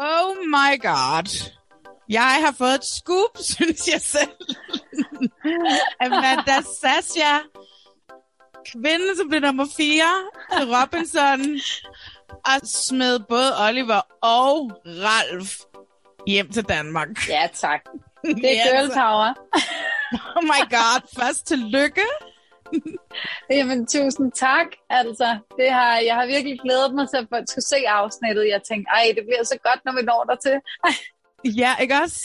Oh my god. Jeg har fået et scoop, synes jeg selv. Amanda Sasha, kvinde, som blev nummer 4 til Robinson, og smed både Oliver og Ralf hjem til Danmark. Ja, tak. Det er Ja, girl power. Oh my god, først tillykke. Jamen, tusind tak. Altså, det har, jeg har virkelig glædet mig til at få- skulle se afsnittet. Jeg tænkte, ej, det bliver så godt, når vi når dertil. Ja, ikke også?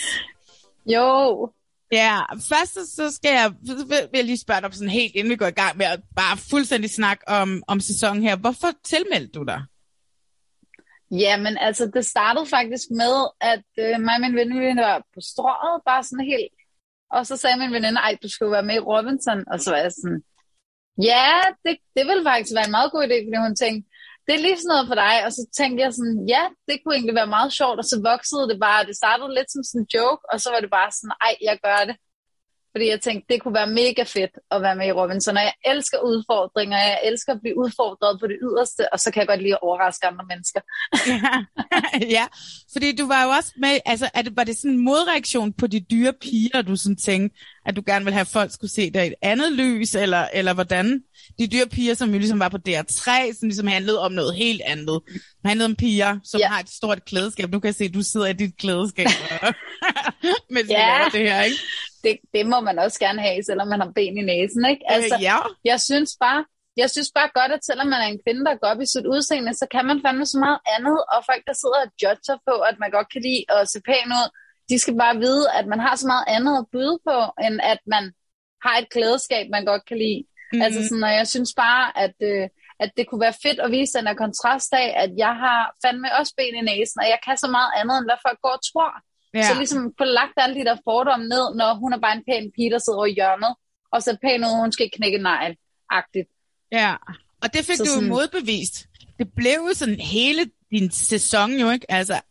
Jo, Ja, først så- skal jeg, så vil jeg lige spørge dig sådan helt, inden vi går i gang med at bare fuldstændig snakke om, om sæsonen her. Hvorfor tilmeldte du dig? Jamen, altså, det startede faktisk med, at øh, mig og min veninde var på strået, bare sådan helt. Og så sagde min veninde, ej, du skulle være med i Robinson. Og så var jeg sådan, ja, det, det ville faktisk være en meget god idé, fordi hun tænkte, det er lige sådan noget for dig. Og så tænkte jeg sådan, ja, det kunne egentlig være meget sjovt. Og så voksede det bare, det startede lidt som sådan en joke, og så var det bare sådan, ej, jeg gør det. Fordi jeg tænkte, det kunne være mega fedt at være med i Robinson. Og jeg elsker udfordringer, jeg elsker at blive udfordret på det yderste, og så kan jeg godt lide at overraske andre mennesker. ja, fordi du var jo også med, altså er det, var det sådan en modreaktion på de dyre piger, du sådan tænkte, at du gerne ville have, at folk skulle se dig i et andet lys, eller, eller hvordan? De dyre piger, som jo ligesom var på DR3, som ligesom handlede om noget helt andet. Det handlede om piger, som Ja. har et stort klædeskab. Nu kan jeg se, at du sidder i dit klædeskab, mens vi Ja. laver det her, ikke? Det, det må man også gerne have, selvom man har ben i næsen, ikke? Altså, øh, ja. jeg synes bare, jeg synes bare godt, at selvom man er en kvinde, der går op i sit udseende, så kan man fandme så meget andet, og folk, der sidder og judger på, at man godt kan lide at se pæn ud, de skal bare vide, at man har så meget andet at byde på, end at man har et klædeskab, man godt kan lide. Mm. Altså sådan, og jeg synes bare, at, øh, at det kunne være fedt at vise den her kontrast af, at jeg har fandme også ben i næsen, og jeg kan så meget andet, end hvad folk går og tror. Ja. Så ligesom få lagt alle de der fordomme ned, når hun er bare en pæn pige, der sidder over i hjørnet, og så pæn ud, hun skal knække negl-agtigt. Ja, og det fik Så du jo sådan- modbevist. Det blev jo sådan hele din sæson jo, ikke? Altså,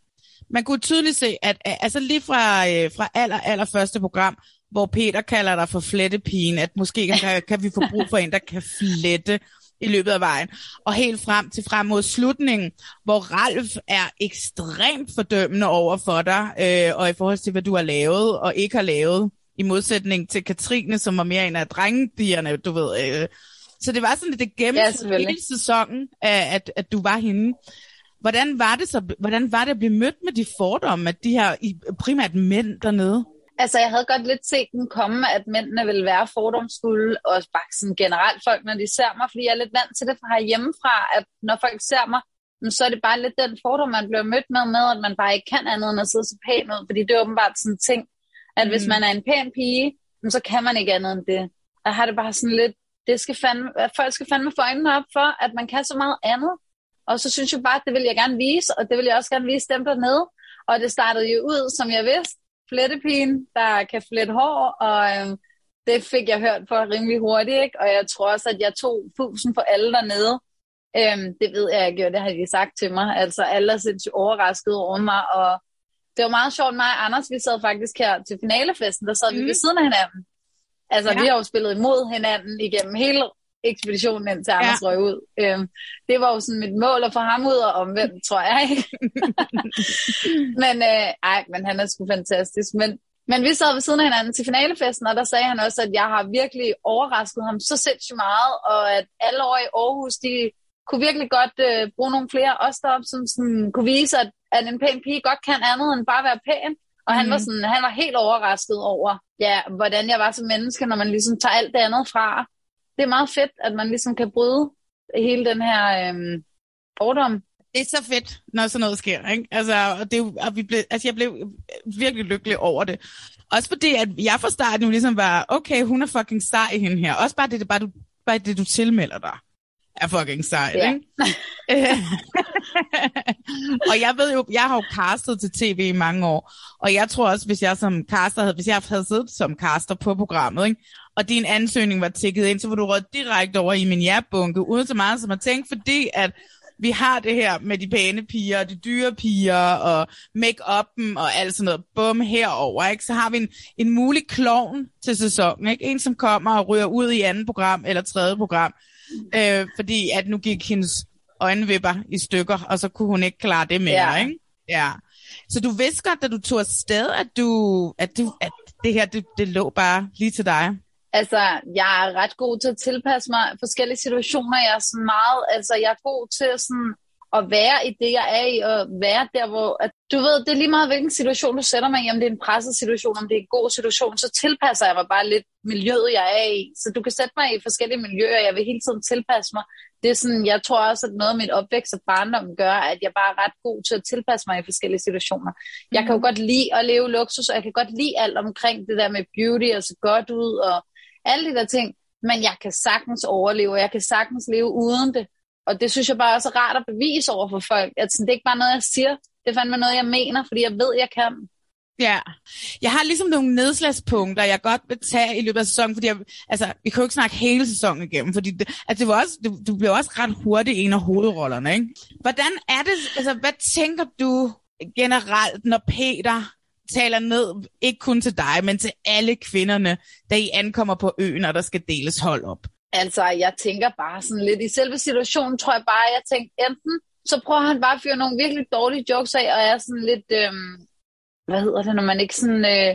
man kunne tydeligt se, at at- altså lige fra, øh, fra aller, aller første program, hvor Peter kalder dig for flettepigen, at måske kan, kan vi få brug for en, der kan flette i løbet af vejen. Og helt frem til frem mod slutningen, hvor Ralf er ekstremt fordømmende over for dig, øh, og i forhold til, hvad du har lavet og ikke har lavet, i modsætning til Katrine, som var mere en af drengepigerne, du ved. Øh. Så det var sådan, at det Ja, gennem selvfølgelig. hele sæsonen, at, at, du var hende. Hvordan var det så, hvordan var det at blive mødt med de fordomme, at de her primært mænd dernede? Altså, jeg havde godt lidt set den komme, at mændene ville være fordomsfulde, og bare sådan generelt folk, når de ser mig, fordi jeg er lidt vant til det fra hjemmefra, at når folk ser mig, så er det bare lidt den fordom, man bliver mødt med, med, at man bare ikke kan andet end at sidde så pæn ud, fordi det er åbenbart sådan en ting, at hvis Mm. man er en pæn pige, så kan man ikke andet end det. Jeg har det bare sådan lidt, det skal fandme, folk skal fandme få øjnene op for, at man kan så meget andet. Og så synes jeg bare, at det vil jeg gerne vise, og det vil jeg også gerne vise dem dernede. Og det startede jo ud, som jeg vidste, flettepigen, der kan flette hår, og øhm, det fik jeg hørt for rimelig hurtigt, ikke? og jeg tror også, at jeg tog fusen for alle dernede. Øhm, det ved jeg ikke, og det har de sagt til mig. Altså, alle er sindssygt overrasket over mig, og det var meget sjovt, mig og Anders, vi sad faktisk her til finalefesten, der sad mm. vi Mm. ved siden af hinanden. Altså, ja. vi har jo spillet imod hinanden igennem hele ekspeditionen, indtil Anders Ja. røg ud. Øhm, det var jo sådan mit mål at få ham ud og omvendt, tror jeg. Ikke? men, øh, ej, men han er sgu fantastisk. Men, Men vi sad ved siden af hinanden til finalefesten, og der sagde han også, at jeg har virkelig overrasket ham så sindssygt meget, og at alle over i Aarhus, de kunne virkelig godt øh, bruge nogle flere os deroppe, som sådan, kunne vise, at, at en pæn pige godt kan andet end bare være pæn. Og mm. han, var mhm. sådan, han var helt overrasket over, ja, hvordan jeg var som menneske, når man ligesom tager alt det andet fra. Det er meget fedt, at man ligesom kan bryde hele den her øhm, fordom. Det er så fedt, når sådan noget sker. Ikke? Altså, og det, og vi blev, altså, jeg blev virkelig lykkelig over det. Også fordi, at jeg fra starten ligesom var, okay, hun er fucking sej hende her. Også bare det, det, bare, du, bare det du tilmelder dig er fucking sejt, ja. ikke? og jeg ved jo, jeg har jo castet til tv i mange år, og jeg tror også, hvis jeg som caster havde, hvis jeg havde siddet som caster på programmet, ikke? Og din ansøgning var tækket ind, så var du råd direkte over i min hjærbunke, uden så meget som at tænke, fordi at vi har det her med de pæne piger, og de dyre piger, og make-up'en og alt sådan noget. Bum, herover, ikke? Så har vi en, en mulig klovn til sæsonen, ikke? En, som kommer og ryger ud i anden program eller tredje program, øh, fordi at nu gik hendes øjenvipper i stykker, og så kunne hun ikke klare det mere, ja. ikke? Ja. Så du vidste godt, da du tog afsted, at, du, at, du, at det her, det, det lå bare lige til dig? Altså, jeg er ret god til at tilpasse mig forskellige situationer. Jeg er sådan meget, altså, jeg er god til sådan at være i det, jeg er i, og være der, hvor... At, du ved, det er lige meget, hvilken situation du sætter mig i, om det er en presset situation, om det er en god situation, så tilpasser jeg mig bare lidt miljøet, jeg er i. Så du kan sætte mig i forskellige miljøer, jeg vil hele tiden tilpasse mig. Det er sådan, jeg tror også, at noget af mit opvækst og barndom gør, at jeg bare er ret god til at tilpasse mig i forskellige situationer. Mm. Jeg kan jo mhm. godt lide at leve luksus, og jeg kan godt lide alt omkring det der med beauty og så godt ud og alle de der ting. Men jeg kan sagtens overleve, og jeg kan sagtens leve uden det. Og det synes jeg bare er så rart at bevise over for folk. At sådan, det er ikke bare noget, jeg siger. Det er fandme noget, jeg mener, fordi jeg ved, jeg kan. Ja, jeg har ligesom nogle nedslagspunkter, jeg godt vil tage i løbet af sæsonen, fordi jeg, altså, vi kan jo ikke snakke hele sæsonen igennem, fordi det, altså, det var også, du, du blev også ret hurtigt en af hovedrollerne, ikke? Hvordan er det, altså, hvad tænker du generelt, når Peter taler ned, ikke kun til dig, men til alle kvinderne, der I ankommer på øen, og der skal deles hold op? Altså, jeg tænker bare sådan lidt, i selve situationen tror jeg bare, jeg tænkte, enten så prøver han bare at fyre nogle virkelig dårlige jokes af, og er sådan lidt, øhm, hvad hedder det, når man ikke sådan, øh,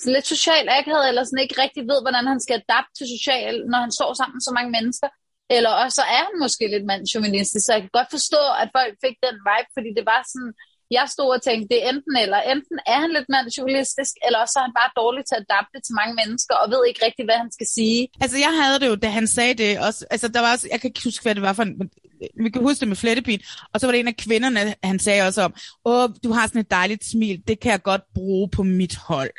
sådan lidt social akavet, eller sådan ikke rigtig ved, hvordan han skal adapte til social, når han står sammen med så mange mennesker. Eller også så er han måske lidt mandsjuvenistisk, så jeg kan godt forstå, at folk fik den vibe, fordi det var sådan, jeg stod og tænkte, det er enten eller. Enten er han lidt mandsjuvenistisk, eller også er han bare dårlig til at adapte til mange mennesker, og ved ikke rigtig, hvad han skal sige. Altså, jeg havde det jo, da han sagde det også. Altså, der var også, jeg kan ikke huske, hvad det var for en, vi kan huske det med flettepin. Og så var det en af kvinderne, han sagde også om, åh, du har sådan et dejligt smil, det kan jeg godt bruge på mit hold.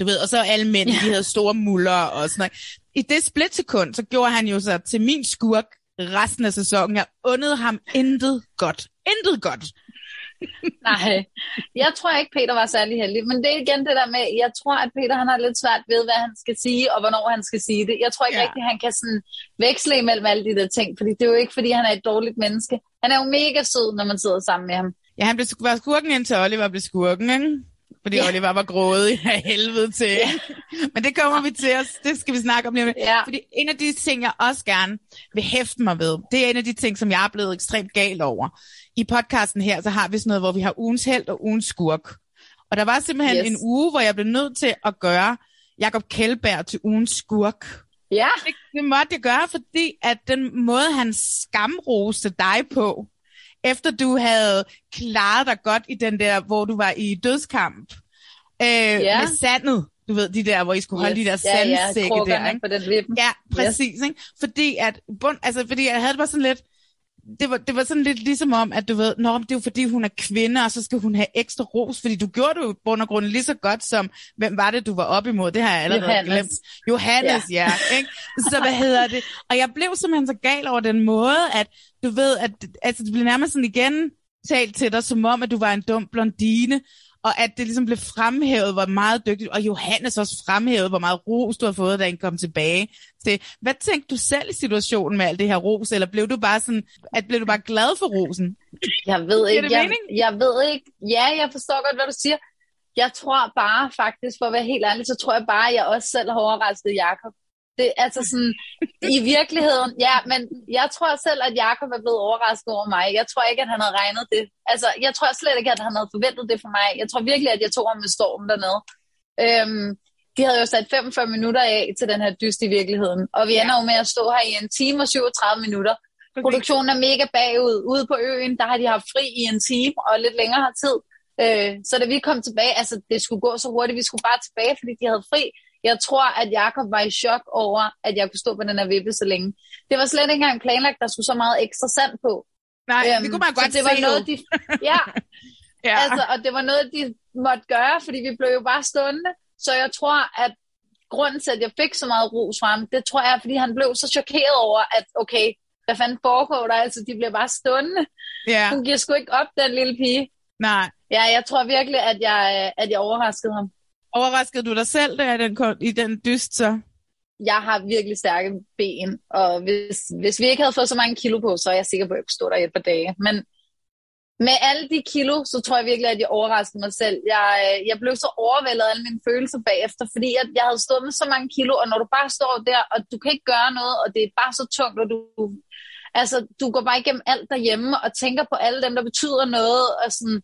Du ved, og så alle mænd, ja. de havde store muller og sådan noget. I det splitsekund, så gjorde han jo så til min skurk resten af sæsonen. Jeg undede ham intet godt. Intet godt. Nej, jeg tror ikke, Peter var særlig heldig. Men det er igen det der med, jeg tror, at Peter han har lidt svært ved, hvad han skal sige, og hvornår han skal sige det. Jeg tror ikke ja. rigtigt, han kan sådan veksle imellem alle de der ting, fordi det er jo ikke, fordi han er et dårligt menneske. Han er jo mega sød, når man sidder sammen med ham. Ja, han blev, skurken indtil Oliver blev skurken, ikke? Fordi ja. Oliver var grådig af helvede til. Ja. Men det kommer vi til os. Det skal vi snakke om lige med. Ja. Fordi en af de ting, jeg også gerne vil hæfte mig ved, det er en af de ting, som jeg er blevet ekstremt gal over. I podcasten her, så har vi sådan noget, hvor vi har ugens held og ugens skurk. Og der var simpelthen yes. en uge, hvor jeg blev nødt til at gøre Jakob Kjellberg til ugens skurk. Ja. Det, det måtte jeg gøre, fordi at den måde, han skamroste dig på, efter du havde klaret dig godt i den der, hvor du var i dødskamp øh, ja. med sandet. Du ved, de der, hvor I skulle holde yes. de der sandsække ja, ja, der. Ikke? På den vippen. Ja, præcis. Yes. Ikke? Fordi at, bund, altså, fordi jeg havde det bare sådan lidt, det var, det var sådan lidt ligesom om, at du ved, Nå, det er jo fordi, hun er kvinde, og så skal hun have ekstra ros, fordi du gjorde det jo bund og grund lige så godt som, hvem var det, du var op imod? Det har jeg allerede Johannes. glemt. Johannes, ja. ja ikke? Så hvad hedder det? Og jeg blev simpelthen så gal over den måde, at du ved, at altså, det blev nærmest sådan igen talt til dig, som om, at du var en dum blondine, og at det ligesom blev fremhævet, hvor meget dygtigt, og Johannes også fremhævet, hvor meget ros du har fået, da han kom tilbage. Så, hvad tænkte du selv i situationen med alt det her ros, eller blev du bare sådan, at blev du bare glad for rosen? Jeg ved ikke, jeg, jeg ved ikke, ja, jeg forstår godt, hvad du siger. Jeg tror bare faktisk, for at være helt ærlig, så tror jeg bare, at jeg også selv har overrasket Jakob. Det er altså sådan, i virkeligheden, ja, men jeg tror selv, at Jakob er blevet overrasket over mig. Jeg tror ikke, at han havde regnet det. Altså, jeg tror slet ikke, at han havde forventet det for mig. Jeg tror virkelig, at jeg tog ham med stormen dernede. Øhm, de havde jo sat 45 minutter af til den her dyst i virkeligheden, og vi ender jo med at stå her i en time og 37 minutter. Produktionen er mega bagud. Ude på øen, der har de haft fri i en time og lidt længere tid. Øh, så da vi kom tilbage, altså det skulle gå så hurtigt, vi skulle bare tilbage, fordi de havde fri. Jeg tror, at Jakob var i chok over, at jeg kunne stå på den her vippe så længe. Det var slet ikke engang planlagt, der skulle så meget ekstra sand på. Nej, øhm, det kunne man godt det var se. noget, de, ja, ja. altså, og det var noget, de måtte gøre, fordi vi blev jo bare stående. Så jeg tror, at grunden til, at jeg fik så meget ros fra ham, det tror jeg, fordi han blev så chokeret over, at okay, hvad fanden foregår der? Altså, de bliver bare stående. ja. Hun giver sgu ikke op, den lille pige. Nej. Ja, jeg tror virkelig, at jeg, at jeg overraskede ham. Overraskede du dig selv der i den, kom, i den dyst, så? Jeg har virkelig stærke ben, og hvis, hvis vi ikke havde fået så mange kilo på, så er jeg sikker på, at jeg kunne stå der i et par dage. Men med alle de kilo, så tror jeg virkelig, at jeg overraskede mig selv. Jeg, jeg blev så overvældet af alle mine følelser bagefter, fordi at jeg havde stået med så mange kilo, og når du bare står der, og du kan ikke gøre noget, og det er bare så tungt, og du, altså, du går bare igennem alt derhjemme, og tænker på alle dem, der betyder noget, og sådan,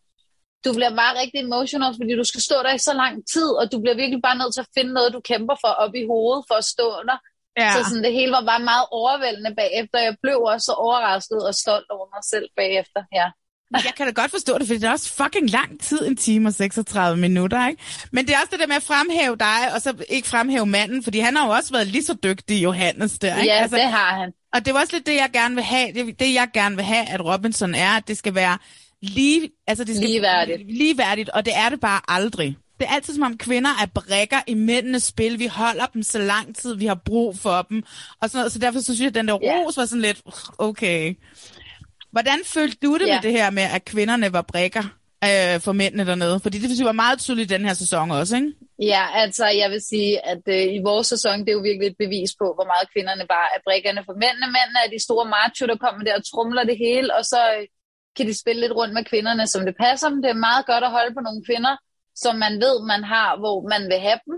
du bliver bare rigtig emotional, fordi du skal stå der i så lang tid, og du bliver virkelig bare nødt til at finde noget, du kæmper for op i hovedet for at stå der. Ja. Så sådan, det hele var bare meget overvældende bagefter. Jeg blev også så overrasket og stolt over mig selv bagefter. Ja. Jeg kan da godt forstå det, fordi det er også fucking lang tid, en time og 36 minutter, ikke? Men det er også det der med at fremhæve dig, og så ikke fremhæve manden, fordi han har jo også været lige så dygtig, Johannes, der, ikke? Ja, altså, det har han. Og det var også lidt det, jeg gerne vil have, det, det jeg gerne vil have, at Robinson er, at det skal være lige, altså det skal, Ligeværdigt. ligeværdigt, og det er det bare aldrig. Det er altid som om kvinder er brækker i mændenes spil. Vi holder dem så lang tid, vi har brug for dem. Og sådan noget. Så derfor så synes jeg, at den der ros var sådan lidt, okay. Hvordan følte du det Ja. med det her med, at kvinderne var brækker øh, for mændene dernede? Fordi det jeg var meget tydeligt i den her sæson også, ikke? Ja, altså jeg vil sige, at øh, i vores sæson, det er jo virkelig et bevis på, hvor meget kvinderne bare er brækkerne for mændene. Mændene er de store macho, der kommer der og trumler det hele, og så øh, kan de spille lidt rundt med kvinderne, som det passer dem. Det er meget godt at holde på nogle kvinder, som man ved, man har, hvor man vil have dem.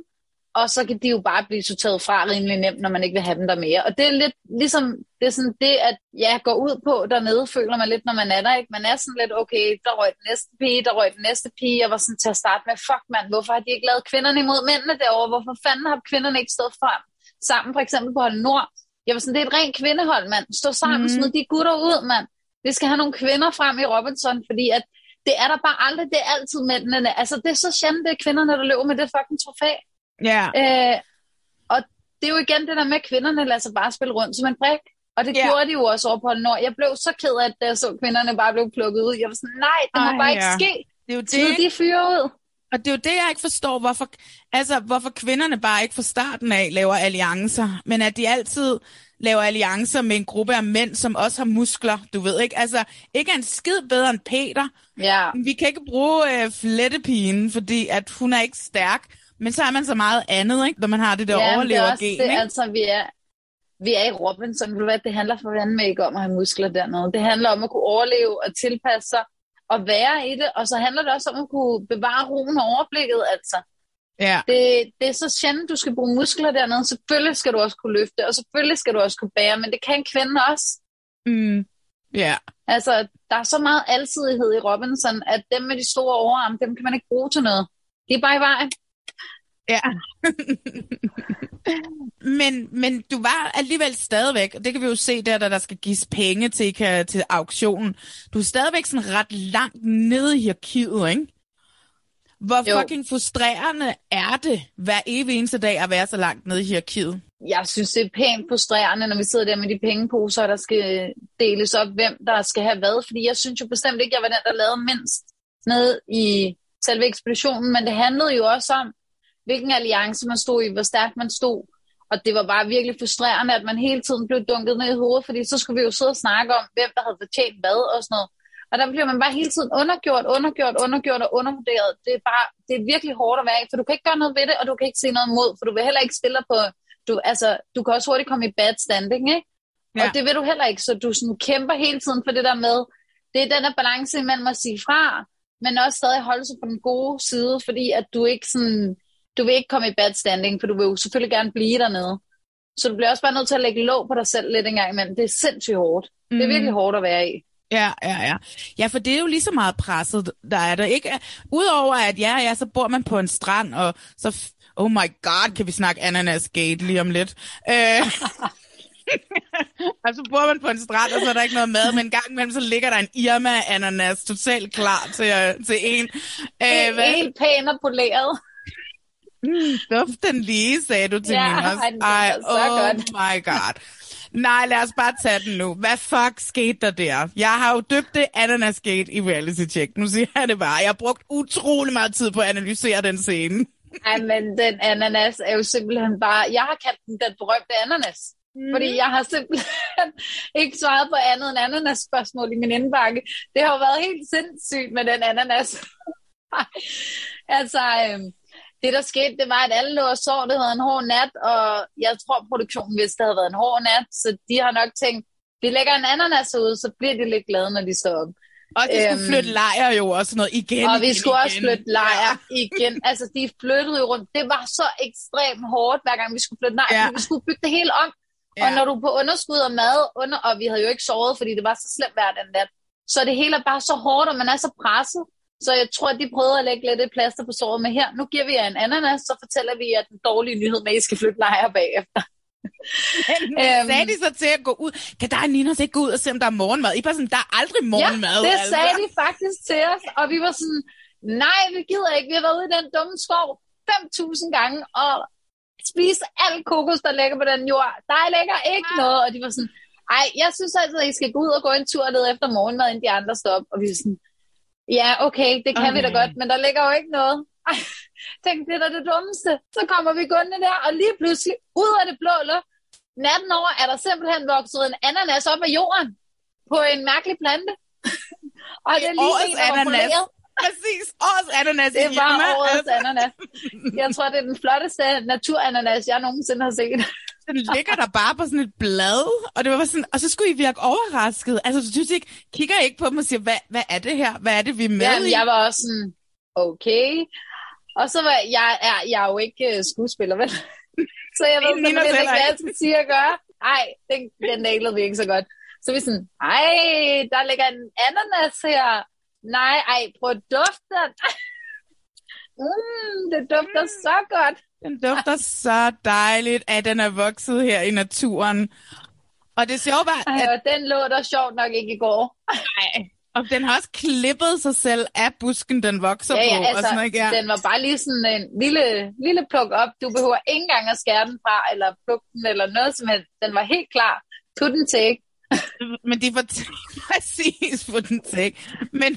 Og så kan de jo bare blive sorteret fra rimelig nemt, når man ikke vil have dem der mere. Og det er lidt ligesom det, er sådan det at ja, går ud på dernede, føler man lidt, når man er der. Ikke? Man er sådan lidt, okay, der røg den næste pige, der røg den næste pige. Jeg var sådan til at starte med, fuck mand, hvorfor har de ikke lavet kvinderne imod mændene derovre? Hvorfor fanden har kvinderne ikke stået frem sammen, for eksempel på Hold Nord? Jeg var sådan, det er et rent kvindehold, mand. Stå sammen, mm. Smid de gutter ud, mand. Vi skal have nogle kvinder frem i Robinson, fordi at det er der bare aldrig, det er altid mændene. Altså, det er så sjældent, det er kvinderne, der løber med det fucking trofæ. Ja. Øh, og det er jo igen det der med, at kvinderne lader sig bare spille rundt som en brik. Og det yeah. gjorde de jo også over på Nord. Jeg blev så ked af, at jeg så kvinderne bare blev plukket ud. Jeg var sådan, nej, det må Ej, bare ikke ja. ske. Det er jo det, de fyre ud. Og det er jo det, jeg ikke forstår, hvorfor, altså, hvorfor kvinderne bare ikke fra starten af laver alliancer, men at de altid laver alliancer med en gruppe af mænd, som også har muskler, du ved ikke? Altså, ikke er en skid bedre end Peter. Ja, Vi kan ikke bruge øh, flettepigen, fordi at hun er ikke stærk, men så er man så meget andet, ikke? Når man har det der ja det er overlevergen, også det, altså, vi er, vi er i Robinson. Ved du hvad, det handler for fanden ikke om at have muskler dernede. Det handler om at kunne overleve og tilpasse sig og være i det. Og så handler det også om at kunne bevare roen og overblikket, altså. Ja, Det, det er så sjældent, du skal bruge muskler dernede. Selvfølgelig skal du også kunne løfte, og selvfølgelig skal du også kunne bære, men det kan en kvinde også. mm, ja. Altså, der er så meget alsidighed i Robinson, at dem med de store overarme, dem kan man ikke bruge til noget. De er bare i vejen. Ja. men, men du var alligevel stadigvæk, og det kan vi jo se der, da der skal gives penge til, til auktionen. Du er stadigvæk sådan ret langt nede i hierarkiet, ikke? Hvor Jo. fucking frustrerende er det hver evig eneste dag at være så langt nede i hierarkiet? Jeg synes, det er pænt frustrerende, når vi sidder der med de pengeposer, der skal deles op, hvem der skal have hvad. Fordi jeg synes jo bestemt ikke, jeg var den, der lavede mindst nede i selve ekspeditionen. Men det handlede jo også om, hvilken alliance man stod i, hvor stærkt man stod. Og det var bare virkelig frustrerende, at man hele tiden blev dunket ned i hovedet, fordi så skulle vi jo sidde og snakke om, hvem der havde fortjent hvad og sådan noget. Og der bliver man bare hele tiden undergjort, undergjort, undergjort og undervurderet. Det er bare, det er virkelig hårdt at være i, for du kan ikke gøre noget ved det, og du kan ikke se noget imod, for du vil heller ikke stille dig på, du, altså, du kan også hurtigt komme i bad standing, ikke? Ja. Ja. Og det vil du heller ikke, så du sådan kæmper hele tiden for det der med, det er den der balance imellem at sige fra, men også stadig holde sig på den gode side, fordi at du ikke sådan, du vil ikke komme i bad standing, for du vil jo selvfølgelig gerne blive dernede. Så du bliver også bare nødt til at lægge låg på dig selv lidt en gang imellem. Det er sindssygt hårdt. Mm. Det er virkelig hårdt at være i. Ja, ja, ja. Ja, for det er jo lige så meget presset, der er der, ikke? Udover at ja, ja, så bor man på en strand, og så, oh my god, kan vi snakke ananasgate lige om lidt. Øh, og så bor man på en strand, og så er der ikke noget mad, men en gang imellem, så ligger der en Irma-ananas totalt klar til, uh, til en. Øh, hvad? Helt pæn og poleret. Mm, duft den lige, sagde du til ja, mig også. Ej, oh godt. my god. Nej, lad os bare tage den nu. Hvad fuck skete der der? Jeg har jo døbt det Ananasgate i Reality Check. Nu siger jeg det bare. Jeg har brugt utrolig meget tid på at analysere den scene. Ej, men den ananas er jo simpelthen bare... Jeg har kaldt den den berømte ananas. Mm. Fordi jeg har simpelthen ikke svaret på andet end ananas-spørgsmål i min indbakke. Det har jo været helt sindssygt med den ananas. altså, øhm, det der skete, det var, at alle lå og sov, det havde en hård nat, og jeg tror, produktionen vidste, det havde været en hård nat, så de har nok tænkt, vi lægger en ananas ud, så bliver de lidt glade, når de står op. Og de skulle øhm, flytte lejr jo også noget igen. Og vi igen, skulle igen. også flytte lejr igen. altså, de flyttede jo rundt. Det var så ekstremt hårdt, hver gang vi skulle flytte lejr. Ja. Vi skulle bygge det hele om. Ja. Og når du på underskud og mad, under, og vi havde jo ikke sovet, fordi det var så slemt hver den nat, så det hele er bare så hårdt, og man er så presset. Så jeg tror, at de prøvede at lægge lidt et plaster på såret med her. Nu giver vi jer en ananas, så fortæller vi jer den dårlige nyhed med, at I skal flytte lejre bagefter. øhm, sagde de så til at gå ud? Kan der Ninos ikke gå ud og se, om der er morgenmad? I var sådan, der er aldrig morgenmad. Ja, det altså. sagde de faktisk til os, og vi var sådan, nej, vi gider ikke. Vi har været ude i den dumme skov 5.000 gange, og spise alt kokos, der ligger på den jord. Der ligger ikke noget. Og de var sådan, ej, jeg synes altså, at I skal gå ud og gå en tur og lede efter morgenmad, inden de andre står op. Og vi var sådan, ja, okay, det kan okay. vi da godt, men der ligger jo ikke noget. Ej, tænk, det er da det dummeste. Så kommer vi gående der, og lige pludselig, ud af det blå luft, natten over, er der simpelthen vokset en ananas op af jorden på en mærkelig plante. og det er lige en, ananas. Præcis, årets ananas Det var årets ananas. Jeg tror, det er den flotteste naturananas, jeg nogensinde har set. Den ligger der bare på sådan et blad, og det var sådan, og så skulle I virke overrasket. Altså, du synes ikke, kigger I ikke på dem og siger, hvad, hvad er det her? Hvad er det, vi er med Jamen, i? jeg var også sådan, okay. Og så var jeg, jeg, jeg er jo ikke uh, skuespiller, vel? så jeg ved simpelthen ikke, hvad jeg skal sige at gøre. Ej, den, den nailede vi ikke så godt. Så vi sådan, ej, der ligger en ananas her. Nej, ej, prøv at dufte mm, det dufter mm. så godt. Den dufter så dejligt, at den er vokset her i naturen. Og det sjove var... At... Ej, og den lå der sjovt nok ikke i går. Nej, og den har også klippet sig selv af busken, den vokser ja, ja, på. Altså, og sådan noget, ja. den var bare lige sådan en lille, lille pluk op. Du behøver ikke engang at skære den fra, eller plukke den, eller noget som helst. Den var helt klar. Put den take. Men de fortalte præcis på den tæk. Men,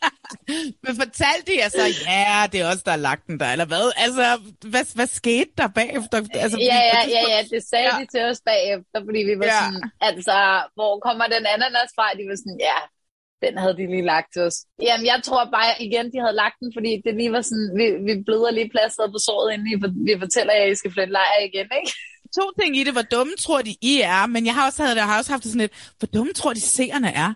men fortalte de altså, ja, det er også der har lagt den der, eller hvad? Altså, hvad, hvad skete der bagefter? Altså, ja, ja, ja, ja, det sagde ja. de til os bagefter, fordi vi var ja. sådan, altså, hvor kommer den ananas fra? De var sådan, ja, den havde de lige lagt til os. Jamen, jeg tror bare igen, de havde lagt den, fordi det lige var sådan, vi, vi bløder lige plasteret på såret, inden vi fortæller jer, at I skal flytte lejr igen, ikke? To ting i det. Hvor dumme tror de, I er? Men jeg har også, havde, jeg har også haft det sådan lidt, hvor dumme tror de, seerne er?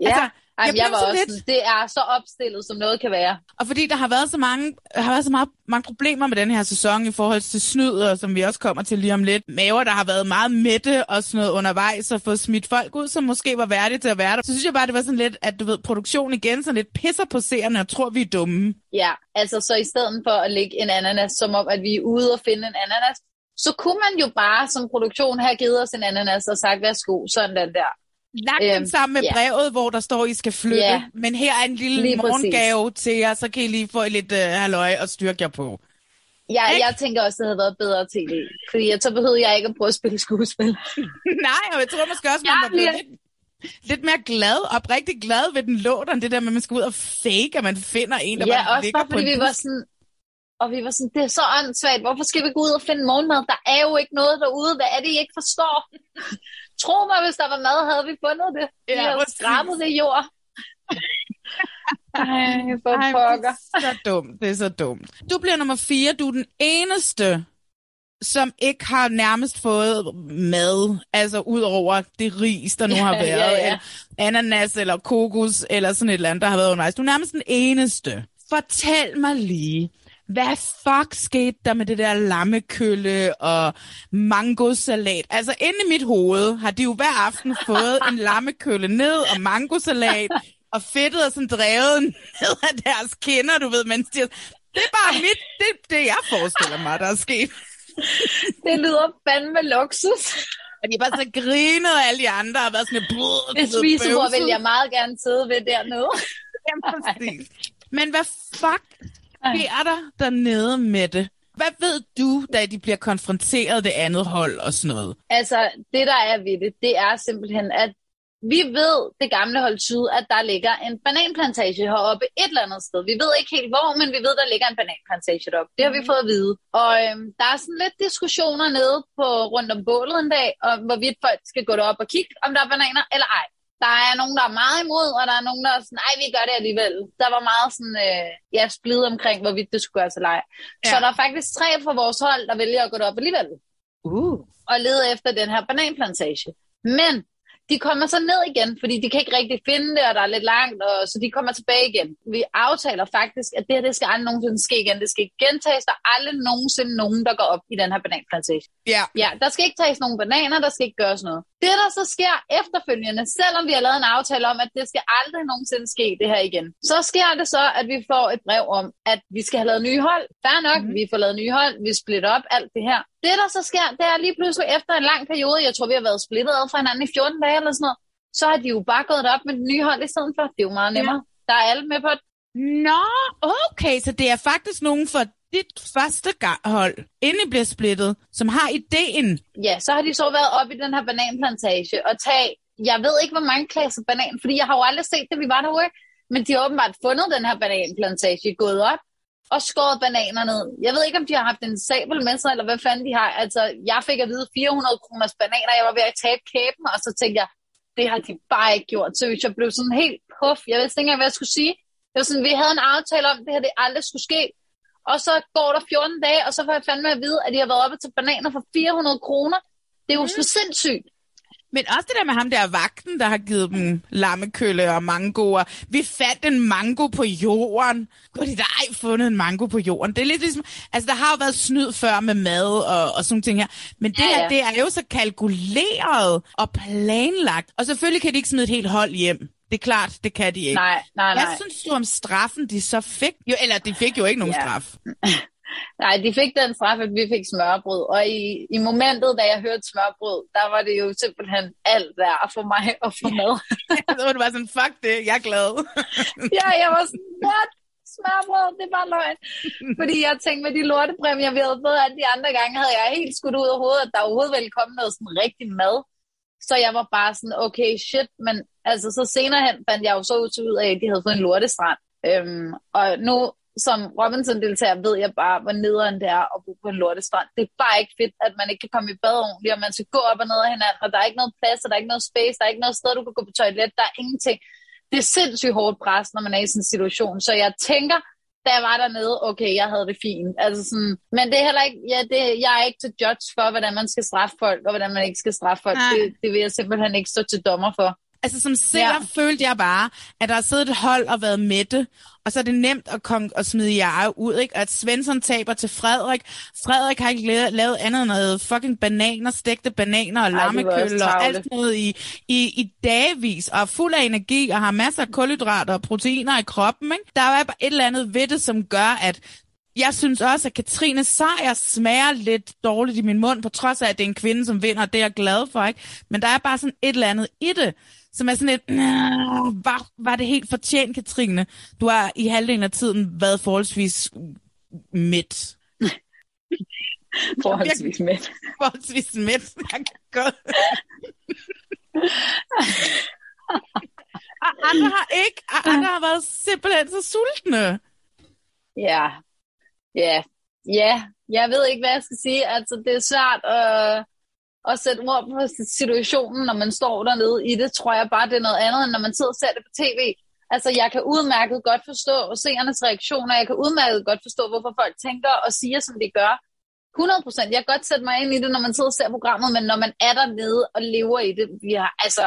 Ja. Altså, jeg, jeg var også, lidt... det er så opstillet, som noget kan være. Og fordi der har været så mange, har været så meget, mange problemer med den her sæson i forhold til snyd, og som vi også kommer til lige om lidt. Maver, der har været meget mætte og sådan noget undervejs, og fået smidt folk ud, som måske var værdige til at være der. Så synes jeg bare, det var sådan lidt, at du ved, produktionen igen sådan lidt pisser på seerne og tror, vi er dumme. Ja, altså så i stedet for at lægge en ananas, som om, at vi er ude og finde en ananas, så kunne man jo bare som produktion have givet os en ananas og sagt, værsgo, sådan den der. Lagt øhm, den sammen med yeah. brevet, hvor der står, I skal flytte. Yeah. Men her er en lille lige morgengave præcis. til jer, så kan I lige få lidt uh, halløj og styrke jer på. Ja, Ik? jeg tænker også, det havde været bedre tv. Fordi så behøvede jeg ikke at prøve at spille skuespil. Nej, og jeg tror måske også, man var blevet lidt, lidt mere glad, oprigtigt glad ved den låt, det der med, at man skal ud og fake, at man finder en, der ja, bare ligger bare, fordi vi var sådan, og vi var sådan, det er så åndssvagt, hvorfor skal vi gå ud og finde morgenmad? Der er jo ikke noget derude, hvad er det, I ikke forstår? Tro mig, hvis der var mad, havde vi fundet det. Vi ja, havde skrabet det jord. Ej, for Ej, det er så dumt, det er så dumt. Du bliver nummer fire, du er den eneste, som ikke har nærmest fået mad, altså ud over det ris, der nu har været, ja, ja. Eller ananas eller kokos, eller sådan et eller andet, der har været undervejs. Du er nærmest den eneste. Fortæl mig lige, hvad fuck skete der med det der lammekølle og mangosalat? Altså inde i mit hoved har de jo hver aften fået en lammekølle ned og mangosalat, og fedtet er sådan drevet ned af deres kinder, du ved, mens de... Det er bare mit, det, det jeg forestiller mig, der er sket. Det lyder fandme luksus. Og de er bare så grinet, og alle de andre har været sådan... Brrr, Det spisebord vil jeg meget gerne sidde ved dernede. Jamen. Men hvad fuck sker der dernede med det? Hvad ved du, da de bliver konfronteret det andet hold og sådan noget? Altså, det der er ved det, det er simpelthen, at vi ved, det gamle hold syd, at der ligger en bananplantage heroppe et eller andet sted. Vi ved ikke helt hvor, men vi ved, der ligger en bananplantage deroppe. Det har vi fået at vide. Og øhm, der er sådan lidt diskussioner nede på rundt om bålet en dag, om hvorvidt folk skal gå derop og kigge, om der er bananer eller ej. Der er nogen, der er meget imod, og der er nogen, der er sådan, nej, vi gør det alligevel. Der var meget sådan, øh, ja, splid omkring, hvorvidt det skulle gøres eller ej. Ja. Så der er faktisk tre fra vores hold, der vælger at gå derop alligevel. Uh. Og lede efter den her bananplantage. Men de kommer så ned igen, fordi de kan ikke rigtig finde det, og der er lidt langt, og så de kommer tilbage igen. Vi aftaler faktisk, at det her det skal aldrig nogensinde ske igen. Det skal ikke gentages. Der er aldrig nogensinde nogen, der går op i den her bananplantage. Ja. Ja, der skal ikke tages nogen bananer, der skal ikke gøres noget. Det, der så sker efterfølgende, selvom vi har lavet en aftale om, at det skal aldrig nogensinde ske det her igen, så sker det så, at vi får et brev om, at vi skal have lavet nye hold. Fair nok, mm. vi får lavet nye hold, vi splitter op, alt det her. Det, der så sker, det er lige pludselig efter en lang periode, jeg tror, vi har været splittet ad fra hinanden i 14 dage eller sådan noget, så har de jo bare gået op med det nye hold i stedet for. Det er jo meget nemmere. Ja. Der er alle med på det. Nå, okay, så det er faktisk nogen for dit første hold, inden I bliver splittet, som har ideen. Ja, så har de så været oppe i den her bananplantage og tage, jeg ved ikke, hvor mange klasser banan, fordi jeg har jo aldrig set det, vi var derude, men de har åbenbart fundet den her bananplantage, gået op og skåret bananer ned. Jeg ved ikke, om de har haft en sabel med sig, eller hvad fanden de har. Altså, jeg fik at vide 400 kroners bananer, jeg var ved at tabe kæben, og så tænkte jeg, det har de bare ikke gjort. Så hvis jeg blev sådan helt puff, jeg vidste ikke engang, hvad jeg skulle sige. Det var sådan, vi havde en aftale om, at det her det aldrig skulle ske. Og så går der 14 dage, og så får jeg fandme at vide, at de har været oppe til bananer for 400 kroner. Det er jo mm. så sindssygt. Men også det der med ham der vagten, der har givet dem lammekølle og mangoer. Vi fandt en mango på jorden. Gud, de der ej fundet en mango på jorden. Det er lidt ligesom, altså der har jo været snyd før med mad og, og sådan ting her. Men det ja, ja. her, det er jo så kalkuleret og planlagt. Og selvfølgelig kan de ikke smide et helt hold hjem. Det er klart, det kan de ikke. Nej, nej, nej. Hvad synes du om straffen, de så fik? Jo, eller de fik jo ikke nogen Ja. straf. Nej, de fik den straf, at vi fik smørbrød. Og i, i momentet, da jeg hørte smørbrød, der var det jo simpelthen alt værd for mig at få mad. så var det bare sådan, fuck det, jeg er glad. ja, jeg var sådan, what? Smørbrød, det var løgn. Fordi jeg tænkte, med de lortepræmier, vi havde fået alle de andre gange, havde jeg helt skudt ud af hovedet, at der overhovedet ville komme noget sådan rigtig mad. Så jeg var bare sådan, okay, shit, men altså så senere hen fandt jeg jo så ud af, at de havde fået en lortestrand. Øhm, og nu som Robinson-deltager ved jeg bare, hvor nederen det er at bo på en lortestrand. Det er bare ikke fedt, at man ikke kan komme i bad ordentligt, og man skal gå op og ned af hinanden, og der er ikke noget plads, og der er ikke noget space, der er ikke noget sted, du kan gå på toilet, der er ingenting. Det er sindssygt hårdt pres, når man er i sådan en situation. Så jeg tænker, da jeg var dernede, okay, jeg havde det fint. Altså sådan, men det er heller ikke, ja, det, jeg er ikke til judge for, hvordan man skal straffe folk, og hvordan man ikke skal straffe folk. Nej. Det, det vil jeg simpelthen ikke stå til dommer for. Altså som ser ja. følte jeg bare, at der har siddet et hold og været mætte, og så er det nemt at, komme og smide jer ud, ikke? Og at Svensson taber til Frederik. Frederik har ikke lavet, lavet andet end noget fucking bananer, stegte bananer og lammekølle og alt noget i, i, i dagvis, og er fuld af energi og har masser af kulhydrater og proteiner i kroppen, ikke? Der er bare et eller andet ved det, som gør, at jeg synes også, at Katrine Sejer smager lidt dårligt i min mund, på trods af, at det er en kvinde, som vinder, og det er jeg glad for, ikke? Men der er bare sådan et eller andet i det, som er sådan et, "Nå, var, var det helt fortjent, Katrine? Du har i halvdelen af tiden været forholdsvis midt. Forholdsvis med. Forholdsvis midt. Jeg kan godt. Og andre har ikke. og Andre har været simpelthen så sultne. Ja, ja, ja. Jeg ved ikke, hvad jeg skal sige. Altså, det er svært at, at sætte ord på situationen, når man står dernede i det. Tror jeg bare, det er noget andet, end når man sidder og ser det på tv. Altså, jeg kan udmærket godt forstå seernes reaktioner. Jeg kan udmærket godt forstå, hvorfor folk tænker og siger, som de gør. 100 procent. Jeg kan godt sætte mig ind i det, når man sidder og ser programmet, men når man er dernede og lever i det, vi har, altså,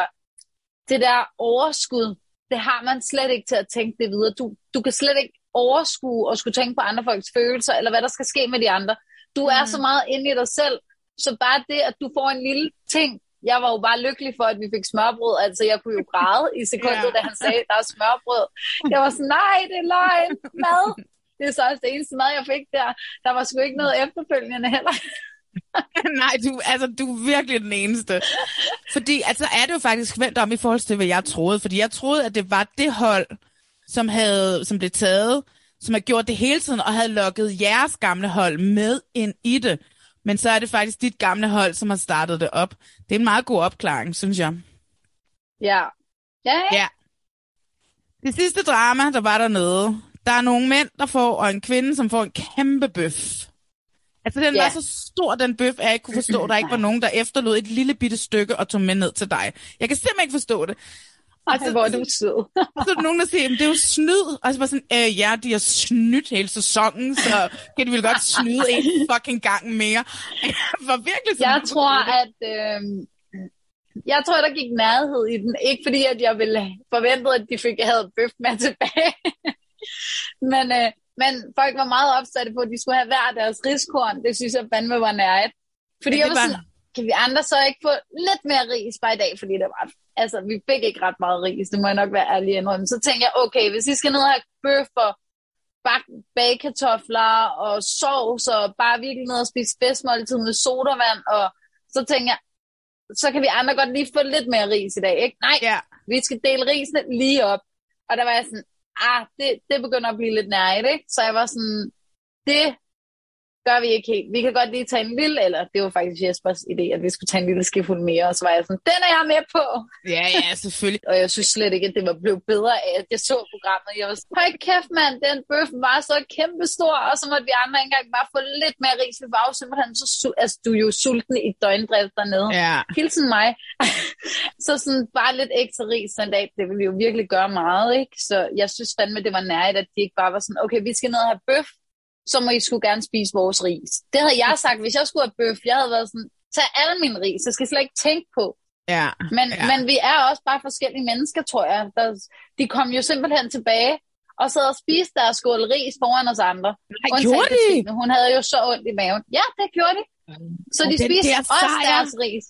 det der overskud, det har man slet ikke til at tænke det videre. Du, du kan slet ikke overskue og skulle tænke på andre folks følelser, eller hvad der skal ske med de andre. Du er mm. så meget inde i dig selv, så bare det, at du får en lille ting, jeg var jo bare lykkelig for, at vi fik smørbrød. Altså, jeg kunne jo græde i sekundet, ja. da han sagde, der er smørbrød. Jeg var sådan, nej, det er løgn. Mad. Det er så også det eneste mad, jeg fik der. Der var sgu ikke noget efterfølgende heller. Nej, du, altså, du er virkelig den eneste. Fordi altså, er det jo faktisk vendt om i forhold til, hvad jeg troede. Fordi jeg troede, at det var det hold, som, havde, som blev taget, som har gjort det hele tiden, og havde lukket jeres gamle hold med ind i det. Men så er det faktisk dit gamle hold, som har startet det op. Det er en meget god opklaring, synes jeg. Ja. Ja, ja. Det sidste drama, der var dernede, der er nogle mænd, der får, og en kvinde, som får en kæmpe bøf. Altså, den ja. var så stor, den bøf, at jeg ikke kunne forstå, at der ikke var nogen, der efterlod et lille bitte stykke og tog med ned til dig. Jeg kan simpelthen ikke forstå det. Altså, hvor er du sød. så er der nogen, der siger, det er jo snyd. Og så var sådan, øh, ja, de har snydt hele sæsonen, så kan de vel godt snyde en fucking gang mere. For virkelig sådan, Jeg tror, at... Øh, jeg tror, der gik nærhed i den. Ikke fordi, at jeg ville forvente, at de fik havde bøf med tilbage. men, øh, men folk var meget opsatte på, at de skulle have hver deres riskorn. Det synes jeg fandme var nærhet. Fordi ja, jeg var sådan, kan vi andre så ikke få lidt mere ris bare i dag, fordi det var, altså vi fik ikke ret meget ris, det må jeg nok være ærlig indrømme. Så tænkte jeg, okay, hvis I skal ned og have bøf og bagkartofler og sovs og bare virkelig ned og spise spidsmåltid med sodavand, og så tænkte jeg, så kan vi andre godt lige få lidt mere ris i dag, ikke? Nej, ja. vi skal dele risene lige op. Og der var jeg sådan, ah, det, det begynder at blive lidt nærigt, ikke? Så jeg var sådan, det gør vi ikke helt. Vi kan godt lige tage en lille, eller det var faktisk Jespers idé, at vi skulle tage en lille skifuld mere, og så var jeg sådan, den er jeg med på. Ja, ja, selvfølgelig. og jeg synes slet ikke, at det var blevet bedre af, at jeg så programmet. Jeg var sådan, høj kæft mand, den bøf var så kæmpe stor, og så måtte vi andre engang bare få lidt mere ris. Vi var jo simpelthen så, altså du er jo sulten i døgndrift dernede. Ja. Hilsen mig. så sådan bare lidt ekstra ris den dag, det ville jo virkelig gøre meget, ikke? Så jeg synes fandme, det var nærigt, at de ikke bare var sådan, okay, vi skal ned og have bøf, så må I skulle gerne spise vores ris. Det havde jeg sagt, hvis jeg skulle have bøf. Jeg havde været sådan, tag alle min ris, så skal jeg slet ikke tænke på. Ja, men, ja. men vi er også bare forskellige mennesker, tror jeg. Der, de kom jo simpelthen tilbage og sad og spiste deres skål ris foran os andre. Nej, gjorde de? Hun havde jo så ondt i maven. Ja, det gjorde de. Så de spiste også deres ris.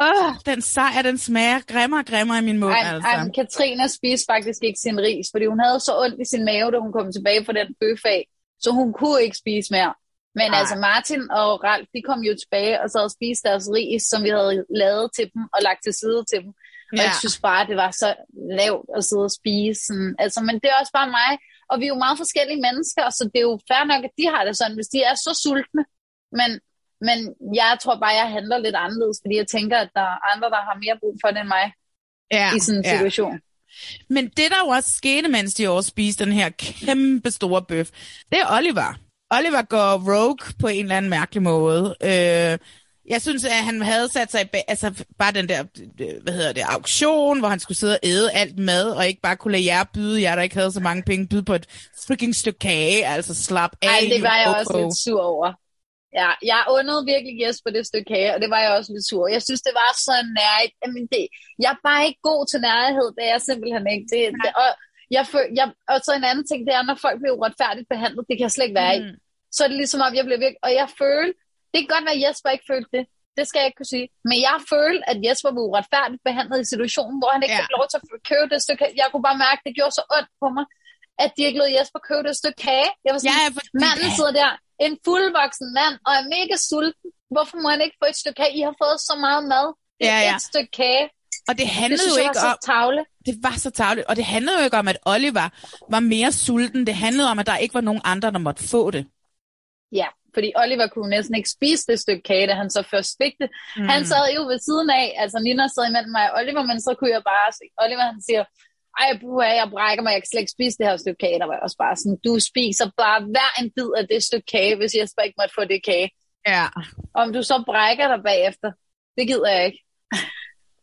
Åh, oh, den sejr, den smager grimmere og grimmere i min mund, ej, altså. Ej, Katrina spiste faktisk ikke sin ris, fordi hun havde så ondt i sin mave, da hun kom tilbage fra den bøf af så hun kunne ikke spise mere. Men Ej. altså Martin og Ralf, de kom jo tilbage og så og spiste deres ris, som vi havde lavet til dem og lagt til side til dem. Og ja. jeg synes bare, det var så lavt at sidde og spise. Sådan. Altså, men det er også bare mig. Og vi er jo meget forskellige mennesker, så det er jo fair nok, at de har det sådan, hvis de er så sultne. Men, men jeg tror bare, jeg handler lidt anderledes, fordi jeg tænker, at der er andre, der har mere brug for det end mig ja, i sådan en situation. Men det, der jo også skete, mens de også spiste den her kæmpe store bøf, det er Oliver. Oliver går rogue på en eller anden mærkelig måde. Øh, jeg synes, at han havde sat sig bag, altså bare den der, hvad hedder det, auktion, hvor han skulle sidde og æde alt mad, og ikke bare kunne lade jer byde, jer der ikke havde så mange penge, byde på et freaking stykke kage, altså slap af. Ej, det var jeg også lidt sur over. Ja, jeg undede virkelig Jesper det stykke kage, og det var jeg også lidt sur. Jeg synes, det var så nærigt. Jamen, det, jeg er bare ikke god til nærhed, det er jeg simpelthen ikke. Det, det, og, jeg, jeg, og så en anden ting, det er, når folk bliver uretfærdigt behandlet, det kan jeg slet ikke være mm. i. Så er det ligesom, at jeg bliver virkelig... Og jeg føler, det kan godt være, at Jesper ikke følte det. Det skal jeg ikke kunne sige. Men jeg føler, at Jesper var uretfærdigt behandlet i situationen, hvor han ikke ja. fik lov til at købe det stykke Jeg kunne bare mærke, at det gjorde så ondt på mig, at de ikke lod Jesper købe det stykke kage. Jeg var sådan, ja, fordi... manden sidder der, en fuldvoksen mand, og er mega sulten. Hvorfor må han ikke få et stykke kage? I har fået så meget mad. Det er ja, ja. et stykke kage. Og det handlede det jo ikke om... Tavle. Det var så tavligt. Og det handlede jo ikke om, at Oliver var mere sulten. Det handlede om, at der ikke var nogen andre, der måtte få det. Ja, fordi Oliver kunne næsten ikke spise det stykke kage, da han så først fik det. Mm. Han sad jo ved siden af, altså Nina sad imellem mig og Oliver, men så kunne jeg bare se, Oliver han siger, ej, buha, jeg brækker mig, jeg kan slet ikke spise det her stykke kage. Der var også bare sådan, du spiser bare hver en bid af det stykke kage, hvis jeg ikke måtte få det kage. Ja. Om du så brækker dig bagefter, det gider jeg ikke.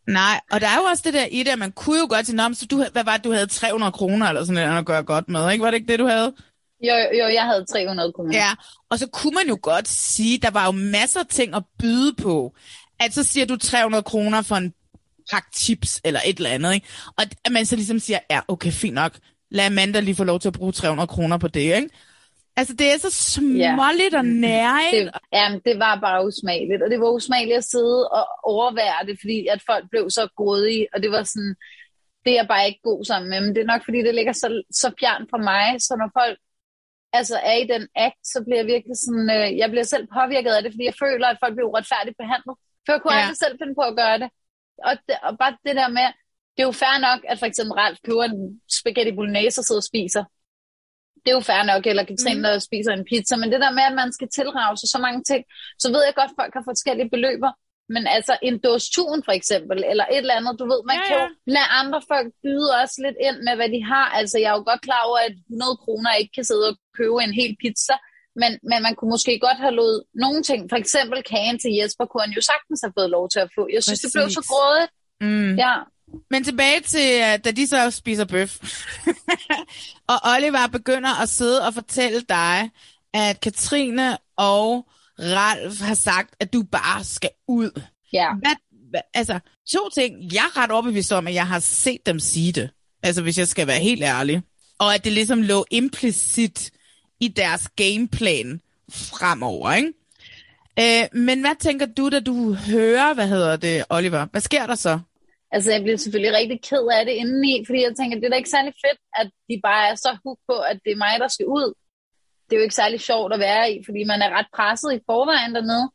Nej, og der er jo også det der i det, at man kunne jo godt sige, så du, hvad var det, du havde 300 kroner eller sådan noget at gøre godt med, ikke? Var det ikke det, du havde? Jo, jo, jeg havde 300 kroner. Ja, og så kunne man jo godt sige, der var jo masser af ting at byde på. At så siger du 300 kroner for en pakke chips eller et eller andet. Ikke? Og at man så ligesom siger, ja, okay, fint nok. lad Amanda lige få lov til at bruge 300 kroner på det, ikke? Altså, det er så småligt ja. og nære, det, ja, det var bare usmageligt, og det var usmageligt at sidde og overvære det, fordi at folk blev så grådige, og det var sådan, det er jeg bare ikke god sammen med, men det er nok, fordi det ligger så, så fjern fra mig, så når folk altså er i den act, så bliver jeg virkelig sådan, øh, jeg bliver selv påvirket af det, fordi jeg føler, at folk bliver uretfærdigt behandlet. For jeg kunne ja. aldrig selv finde på at gøre det. Og, det. og bare det der med, det er jo fair nok, at for eksempel Ralf køber en spaghetti bolognese og sidder og spiser. Det er jo fair nok, eller Katrine, mm. der spiser en pizza, men det der med, at man skal tilrage sig så mange ting, så ved jeg godt, at folk har forskellige beløber, men altså en dåse tun for eksempel, eller et eller andet, du ved, man ja, ja. kan jo lade andre folk byde også lidt ind med, hvad de har. Altså jeg er jo godt klar over, at 100 kroner ikke kan sidde og købe en hel pizza, men, men man kunne måske godt have lovet nogle ting. For eksempel kagen til Jesper kunne han jo sagtens have fået lov til at få. Jeg synes, Præcis. det blev så grådigt. Mm. Ja. Men tilbage til, øh, da de så spiser bøf, og Oliver begynder at sidde og fortælle dig, at Katrine og Ralf har sagt, at du bare skal ud. Ja. Hvad, hvad, altså, to ting. Jeg er ret overbevist om, at jeg har set dem sige det. Altså, hvis jeg skal være helt ærlig. Og at det ligesom lå implicit i deres gameplan fremover, ikke? Øh, men hvad tænker du, da du hører, hvad hedder det, Oliver? Hvad sker der så? Altså, jeg bliver selvfølgelig rigtig ked af det indeni, fordi jeg tænker, det er da ikke særlig fedt, at de bare er så hooked på, at det er mig, der skal ud det er jo ikke særlig sjovt at være i, fordi man er ret presset i forvejen dernede.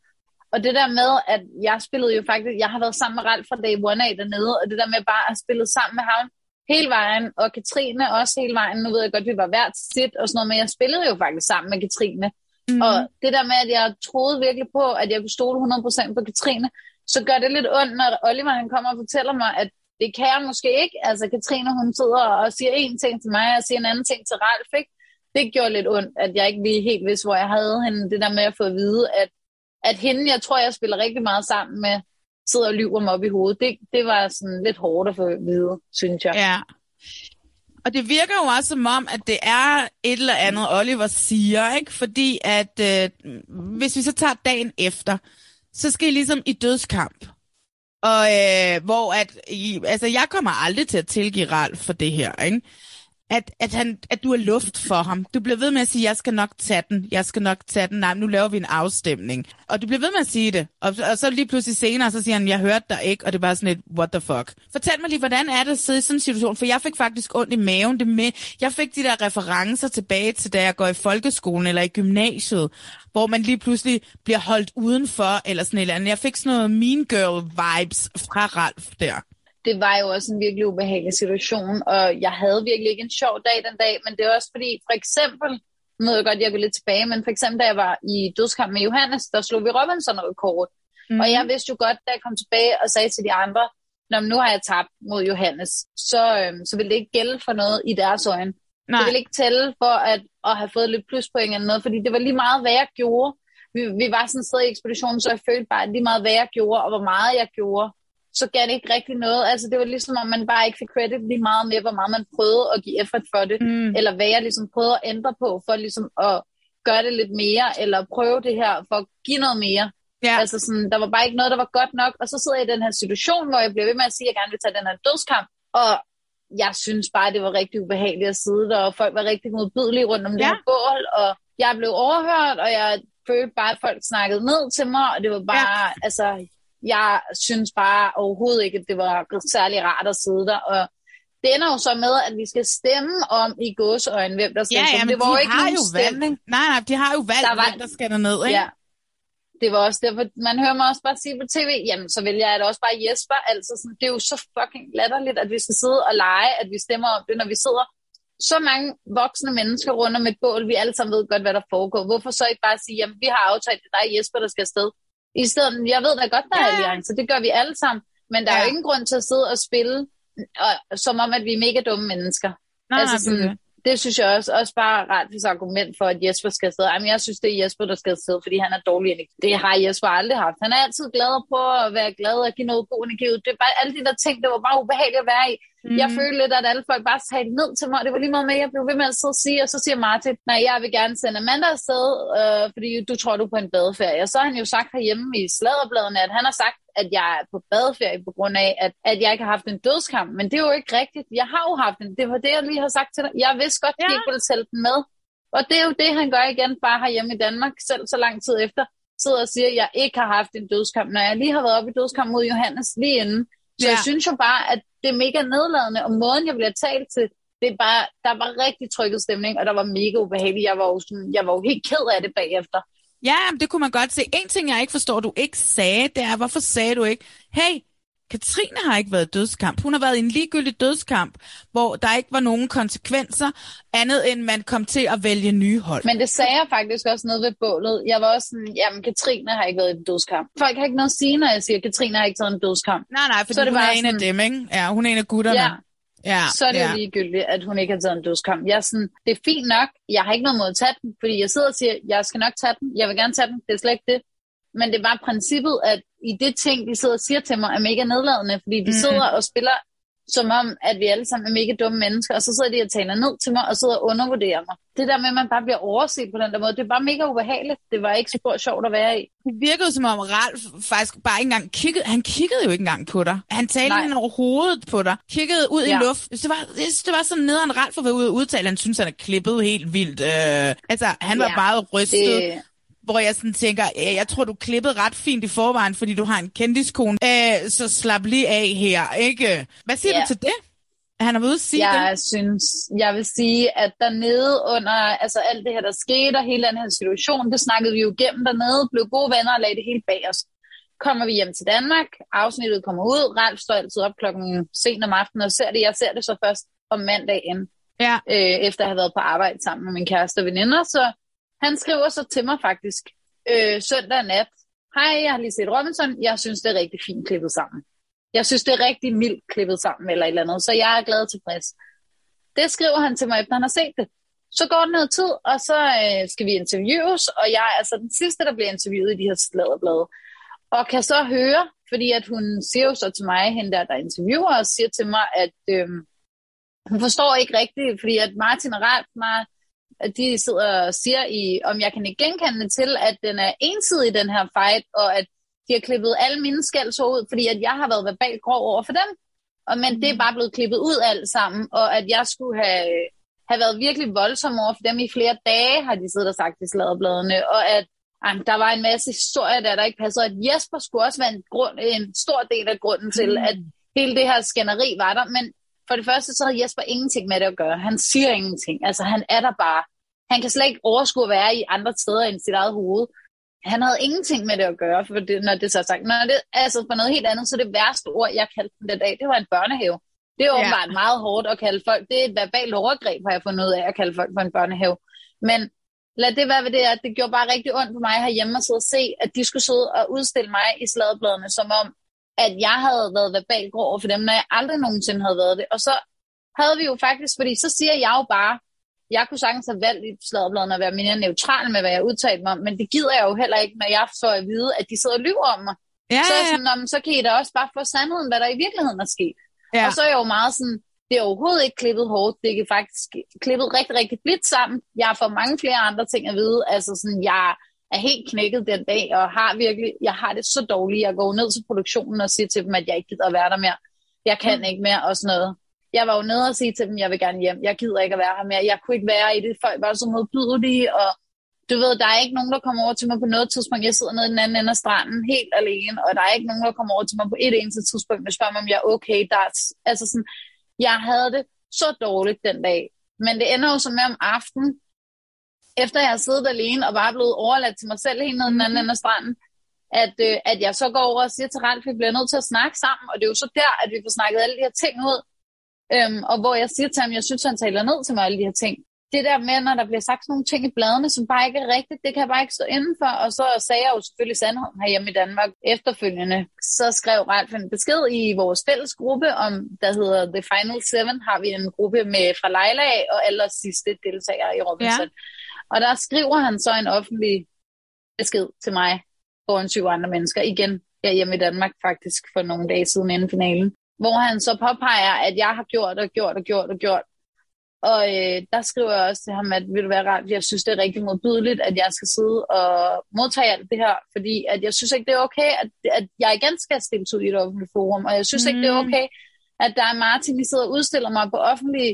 Og det der med, at jeg spillede jo faktisk, jeg har været sammen med Ralf fra day one af dernede, og det der med bare at spille sammen med ham hele vejen, og Katrine også hele vejen, nu ved jeg godt, at vi var hvert sit og sådan noget, men jeg spillede jo faktisk sammen med Katrine. Mm. Og det der med, at jeg troede virkelig på, at jeg kunne stole 100% på Katrine, så gør det lidt ondt, når Oliver han kommer og fortæller mig, at det kan jeg måske ikke. Altså Katrine, hun sidder og siger en ting til mig, og siger en anden ting til Ralf, ikke? det gjorde lidt ondt, at jeg ikke lige helt vidste, hvor jeg havde hende. Det der med at få at vide, at, at hende, jeg tror, jeg spiller rigtig meget sammen med, sidder og lyver mig op i hovedet. Det, det var sådan lidt hårdt at få at vide, synes jeg. Ja. Og det virker jo også som om, at det er et eller andet, Oliver siger, ikke? Fordi at øh, hvis vi så tager dagen efter, så skal I ligesom i dødskamp. Og øh, hvor at, I, altså jeg kommer aldrig til at tilgive Ralf for det her, ikke? At, at, han, at du er luft for ham. Du bliver ved med at sige, jeg skal nok tage den, jeg skal nok tage den. Nej, nu laver vi en afstemning. Og du bliver ved med at sige det. Og, og så lige pludselig senere, så siger han, jeg hørte dig ikke, og det er bare sådan et, what the fuck. Fortæl mig lige, hvordan er det at sidde i sådan en situation? For jeg fik faktisk ondt i maven. Det med, jeg fik de der referencer tilbage til, da jeg går i folkeskolen eller i gymnasiet, hvor man lige pludselig bliver holdt udenfor, eller sådan et eller andet. Jeg fik sådan noget Mean Girl vibes fra Ralf der det var jo også en virkelig ubehagelig situation, og jeg havde virkelig ikke en sjov dag den dag, men det er også fordi, for eksempel, nu ved jeg godt, jeg går lidt tilbage, men for eksempel, da jeg var i dødskamp med Johannes, der slog vi Robinson-rekord. Mm. Og jeg vidste jo godt, da jeg kom tilbage og sagde til de andre, når nu har jeg tabt mod Johannes, så, øhm, så vil det ikke gælde for noget i deres øjne. Nej. Det vil ikke tælle for at, at have fået lidt pluspoint eller noget, fordi det var lige meget, hvad jeg gjorde. Vi, vi var sådan et sted i ekspeditionen, så jeg følte bare, at lige meget, hvad jeg gjorde, og hvor meget jeg gjorde, så gav det ikke rigtig noget. Altså det var ligesom, om man bare ikke fik credit lige meget med, hvor meget man prøvede at give effort for det, mm. eller hvad jeg ligesom prøvede at ændre på, for ligesom at gøre det lidt mere, eller prøve det her for at give noget mere. Ja. Altså sådan, der var bare ikke noget, der var godt nok, og så sidder jeg i den her situation, hvor jeg bliver ved med at sige, at jeg gerne vil tage den her dødskamp, og jeg synes bare, det var rigtig ubehageligt at sidde der, og folk var rigtig modbydelige rundt om ja. det her bål, og jeg blev overhørt, og jeg følte bare, at folk snakkede ned til mig, og det var bare, ja. altså, jeg synes bare overhovedet ikke, at det var særlig rart at sidde der. Og det ender jo så med, at vi skal stemme om i gåseøjne, hvem der skal ja, ja, Det var de jo ikke har jo stemning. Nej, nej, de har jo valgt, der var... hvem der skal ned, ikke? Ja. Det var også derfor, man hører mig også bare sige på tv, jamen så vælger jeg det også bare Jesper. Altså sådan, det er jo så fucking latterligt, at vi skal sidde og lege, at vi stemmer om det, når vi sidder så mange voksne mennesker rundt om et bål, vi alle sammen ved godt, hvad der foregår. Hvorfor så ikke bare sige, jamen vi har aftalt, at det er Jesper, der skal afsted. I stedet, jeg ved da godt, der er alliance, det gør vi alle sammen, men der ja. er jo ingen grund til at sidde og spille, og, som om, at vi er mega dumme mennesker. Nej, altså sådan, det. Det synes jeg også, også bare ret hvis argument for, at Jesper skal afsted. Jamen, jeg synes, det er Jesper, der skal afsted, fordi han er dårlig energi. Det har Jesper aldrig haft. Han er altid glad på at være glad og give noget god energi ud. Det var alle de der ting, det var bare ubehageligt at være i. Mm. Jeg følte lidt, at alle folk bare talte ned til mig. Det var lige meget med, at jeg blev ved med at sidde og sige, og så siger Martin, nej, jeg vil gerne sende Amanda afsted, øh, fordi du tror, du er på en badeferie. Og så har han jo sagt herhjemme i sladerbladene, at han har sagt, at jeg er på badeferie på grund af, at, at jeg ikke har haft en dødskamp. Men det er jo ikke rigtigt. Jeg har jo haft en. Det var det, jeg lige har sagt til dig. Jeg vidste godt, at ja. ikke ville tælle den med. Og det er jo det, han gør igen, bare herhjemme i Danmark, selv så lang tid efter, sidder og siger, at jeg ikke har haft en dødskamp, når jeg lige har været oppe i dødskamp mod Johannes lige inden. Så ja. jeg synes jo bare, at det er mega nedladende, og måden, jeg bliver talt til, det er bare, der var rigtig trykket stemning, og der var mega ubehageligt. Jeg var jo, sådan, jeg var jo helt ked af det bagefter. Ja, det kunne man godt se. En ting, jeg ikke forstår, du ikke sagde, det er, hvorfor sagde du ikke, hey, Katrine har ikke været dødskamp. Hun har været i en ligegyldig dødskamp, hvor der ikke var nogen konsekvenser, andet end man kom til at vælge nye hold. Men det sagde jeg faktisk også noget ved bålet. Jeg var også sådan, jamen Katrine har ikke været i en dødskamp. Folk har ikke noget at sige, når jeg siger, at Katrine har ikke taget en dødskamp. Nej, nej, for hun er en sådan, af dem, ikke? Ja, hun er en af gutterne. Ja, Ja, så er det ja. jo ligegyldigt, at hun ikke har taget en dødskamp. Jeg er sådan, det er fint nok, jeg har ikke noget mod at tage den, fordi jeg sidder og siger, jeg skal nok tage den, jeg vil gerne tage den, det er slet ikke det. Men det bare princippet, at i det ting, de sidder og siger til mig, er mega nedladende, fordi de mm. sidder og spiller som om, at vi alle sammen er mega dumme mennesker, og så sidder de og taler ned til mig, og sidder og undervurderer mig. Det der med, at man bare bliver overset på den der måde, det er bare mega ubehageligt. Det var ikke så sjovt at være i. Det virkede som om Ralf faktisk bare ikke engang kiggede. Han kiggede jo ikke engang på dig. Han talte ind over hovedet på dig. Kiggede ud ja. i luft. Det var, det, det var sådan nederen Ralf at være ude og udtale. Han synes, han er klippet helt vildt. Øh, altså, han var ja, meget rystet. Det hvor jeg sådan tænker, øh, jeg tror, du klippede ret fint i forvejen, fordi du har en kendiskone. Øh, så slap lige af her, ikke? Hvad siger yeah. du til det? Han har ude at sige jeg det? synes, jeg vil sige, at dernede under altså alt det her, der skete, og hele den her situation, det snakkede vi jo igennem dernede, blev gode venner og lagde det hele bag os. Kommer vi hjem til Danmark, afsnittet kommer ud, Ralf står altid op klokken sent om aftenen og ser det. Jeg ser det så først om mandagen, ja. øh, efter at have været på arbejde sammen med min kæreste og veninder, så han skriver så til mig faktisk øh, søndag nat. Hej, jeg har lige set Robinson. Jeg synes, det er rigtig fint klippet sammen. Jeg synes, det er rigtig mildt klippet sammen eller et eller andet, så jeg er glad og tilfreds. Det skriver han til mig, efter han har set det. Så går det noget tid, og så øh, skal vi interviews, og jeg er altså den sidste, der bliver interviewet i de her sladderblade. Og kan så høre, fordi at hun siger jo så til mig, hende der, der interviewer, og siger til mig, at øh, hun forstår ikke rigtigt, fordi at Martin og Ralf, at de sidder og siger, i, om jeg kan ikke genkende til, at den er ensidig, den her fight, og at de har klippet alle mine skældsord ud, fordi at jeg har været verbalt grov over for dem. Og, men det er bare blevet klippet ud alt sammen, og at jeg skulle have, have været virkelig voldsom over for dem i flere dage, har de siddet og sagt i sladderbladene, og at ej, der var en masse historier, der, der ikke passede, at Jesper skulle også være en, grund, en stor del af grunden til, mm. at hele det her skænderi var der, men for det første, så har Jesper ingenting med det at gøre. Han siger ingenting. Altså, han er der bare. Han kan slet ikke overskue at være i andre steder end sit eget hoved. Han havde ingenting med det at gøre, for det, når det så er sagt. Når det, altså for noget helt andet, så det værste ord, jeg kaldte den den dag, det var en børnehave. Det er åbenbart ja. meget hårdt at kalde folk. Det er et verbalt overgreb, har jeg fundet ud af at kalde folk for en børnehave. Men lad det være ved det, at det gjorde bare rigtig ondt for mig herhjemme at sidde og se, at de skulle sidde og udstille mig i sladebladene, som om, at jeg havde været verbalt grov for dem, når jeg aldrig nogensinde havde været det. Og så havde vi jo faktisk, fordi så siger jeg jo bare, jeg kunne sagtens have valgt i sladderbladene at være mere neutral med, hvad jeg udtalte mig om, men det gider jeg jo heller ikke, når jeg får at vide, at de sidder og lyver om mig. Ja, så, er sådan, om, så kan I da også bare få sandheden, hvad der i virkeligheden er sket. Ja. Og så er jeg jo meget sådan, det er overhovedet ikke klippet hårdt, det er faktisk klippet rigtig, rigtig blidt sammen. Jeg har fået mange flere andre ting at vide, altså sådan, jeg er helt knækket den dag, og har virkelig, jeg har det så dårligt, jeg går ned til produktionen og siger til dem, at jeg ikke gider at være der mere. Jeg kan mm. ikke mere, og sådan noget jeg var jo nede og sige til dem, jeg vil gerne hjem. Jeg gider ikke at være her mere. Jeg kunne ikke være i det. Folk var så modbydelige, og du ved, der er ikke nogen, der kommer over til mig på noget tidspunkt. Jeg sidder nede i den anden ende af stranden helt alene, og der er ikke nogen, der kommer over til mig på et eneste tidspunkt og spørger mig, om jeg er okay. Der er, altså sådan, jeg havde det så dårligt den dag. Men det ender jo så med om aftenen, efter jeg har siddet alene og bare blevet overladt til mig selv helt nede den anden ende af stranden, at, øh, at jeg så går over og siger til Ralf, at vi bliver nødt til at snakke sammen, og det er jo så der, at vi får snakket alle de her ting ud, Øhm, og hvor jeg siger til ham, jeg synes, han taler ned til mig alle de her ting. Det der med, når der bliver sagt sådan nogle ting i bladene, som bare ikke er rigtigt, det kan jeg bare ikke stå indenfor. Og så sagde jeg jo selvfølgelig sandheden herhjemme i Danmark efterfølgende. Så skrev Ralf en besked i vores fælles gruppe om, der hedder The Final Seven, har vi en gruppe med fra Leila og aller sidste deltagere i Robinson. Ja. Og der skriver han så en offentlig besked til mig foran syv andre mennesker. Igen, jeg hjemme i Danmark faktisk for nogle dage siden inden finalen hvor han så påpeger, at jeg har gjort og gjort og gjort og gjort. Og øh, der skriver jeg også til ham, at vil du være ret, jeg synes, det er rigtig modbydeligt, at jeg skal sidde og modtage alt det her, fordi at jeg synes ikke, det er okay, at, at jeg igen skal stilles ud i et offentligt forum, og jeg synes mm. ikke, det er okay, at der er Martin, der sidder og udstiller mig på offentlige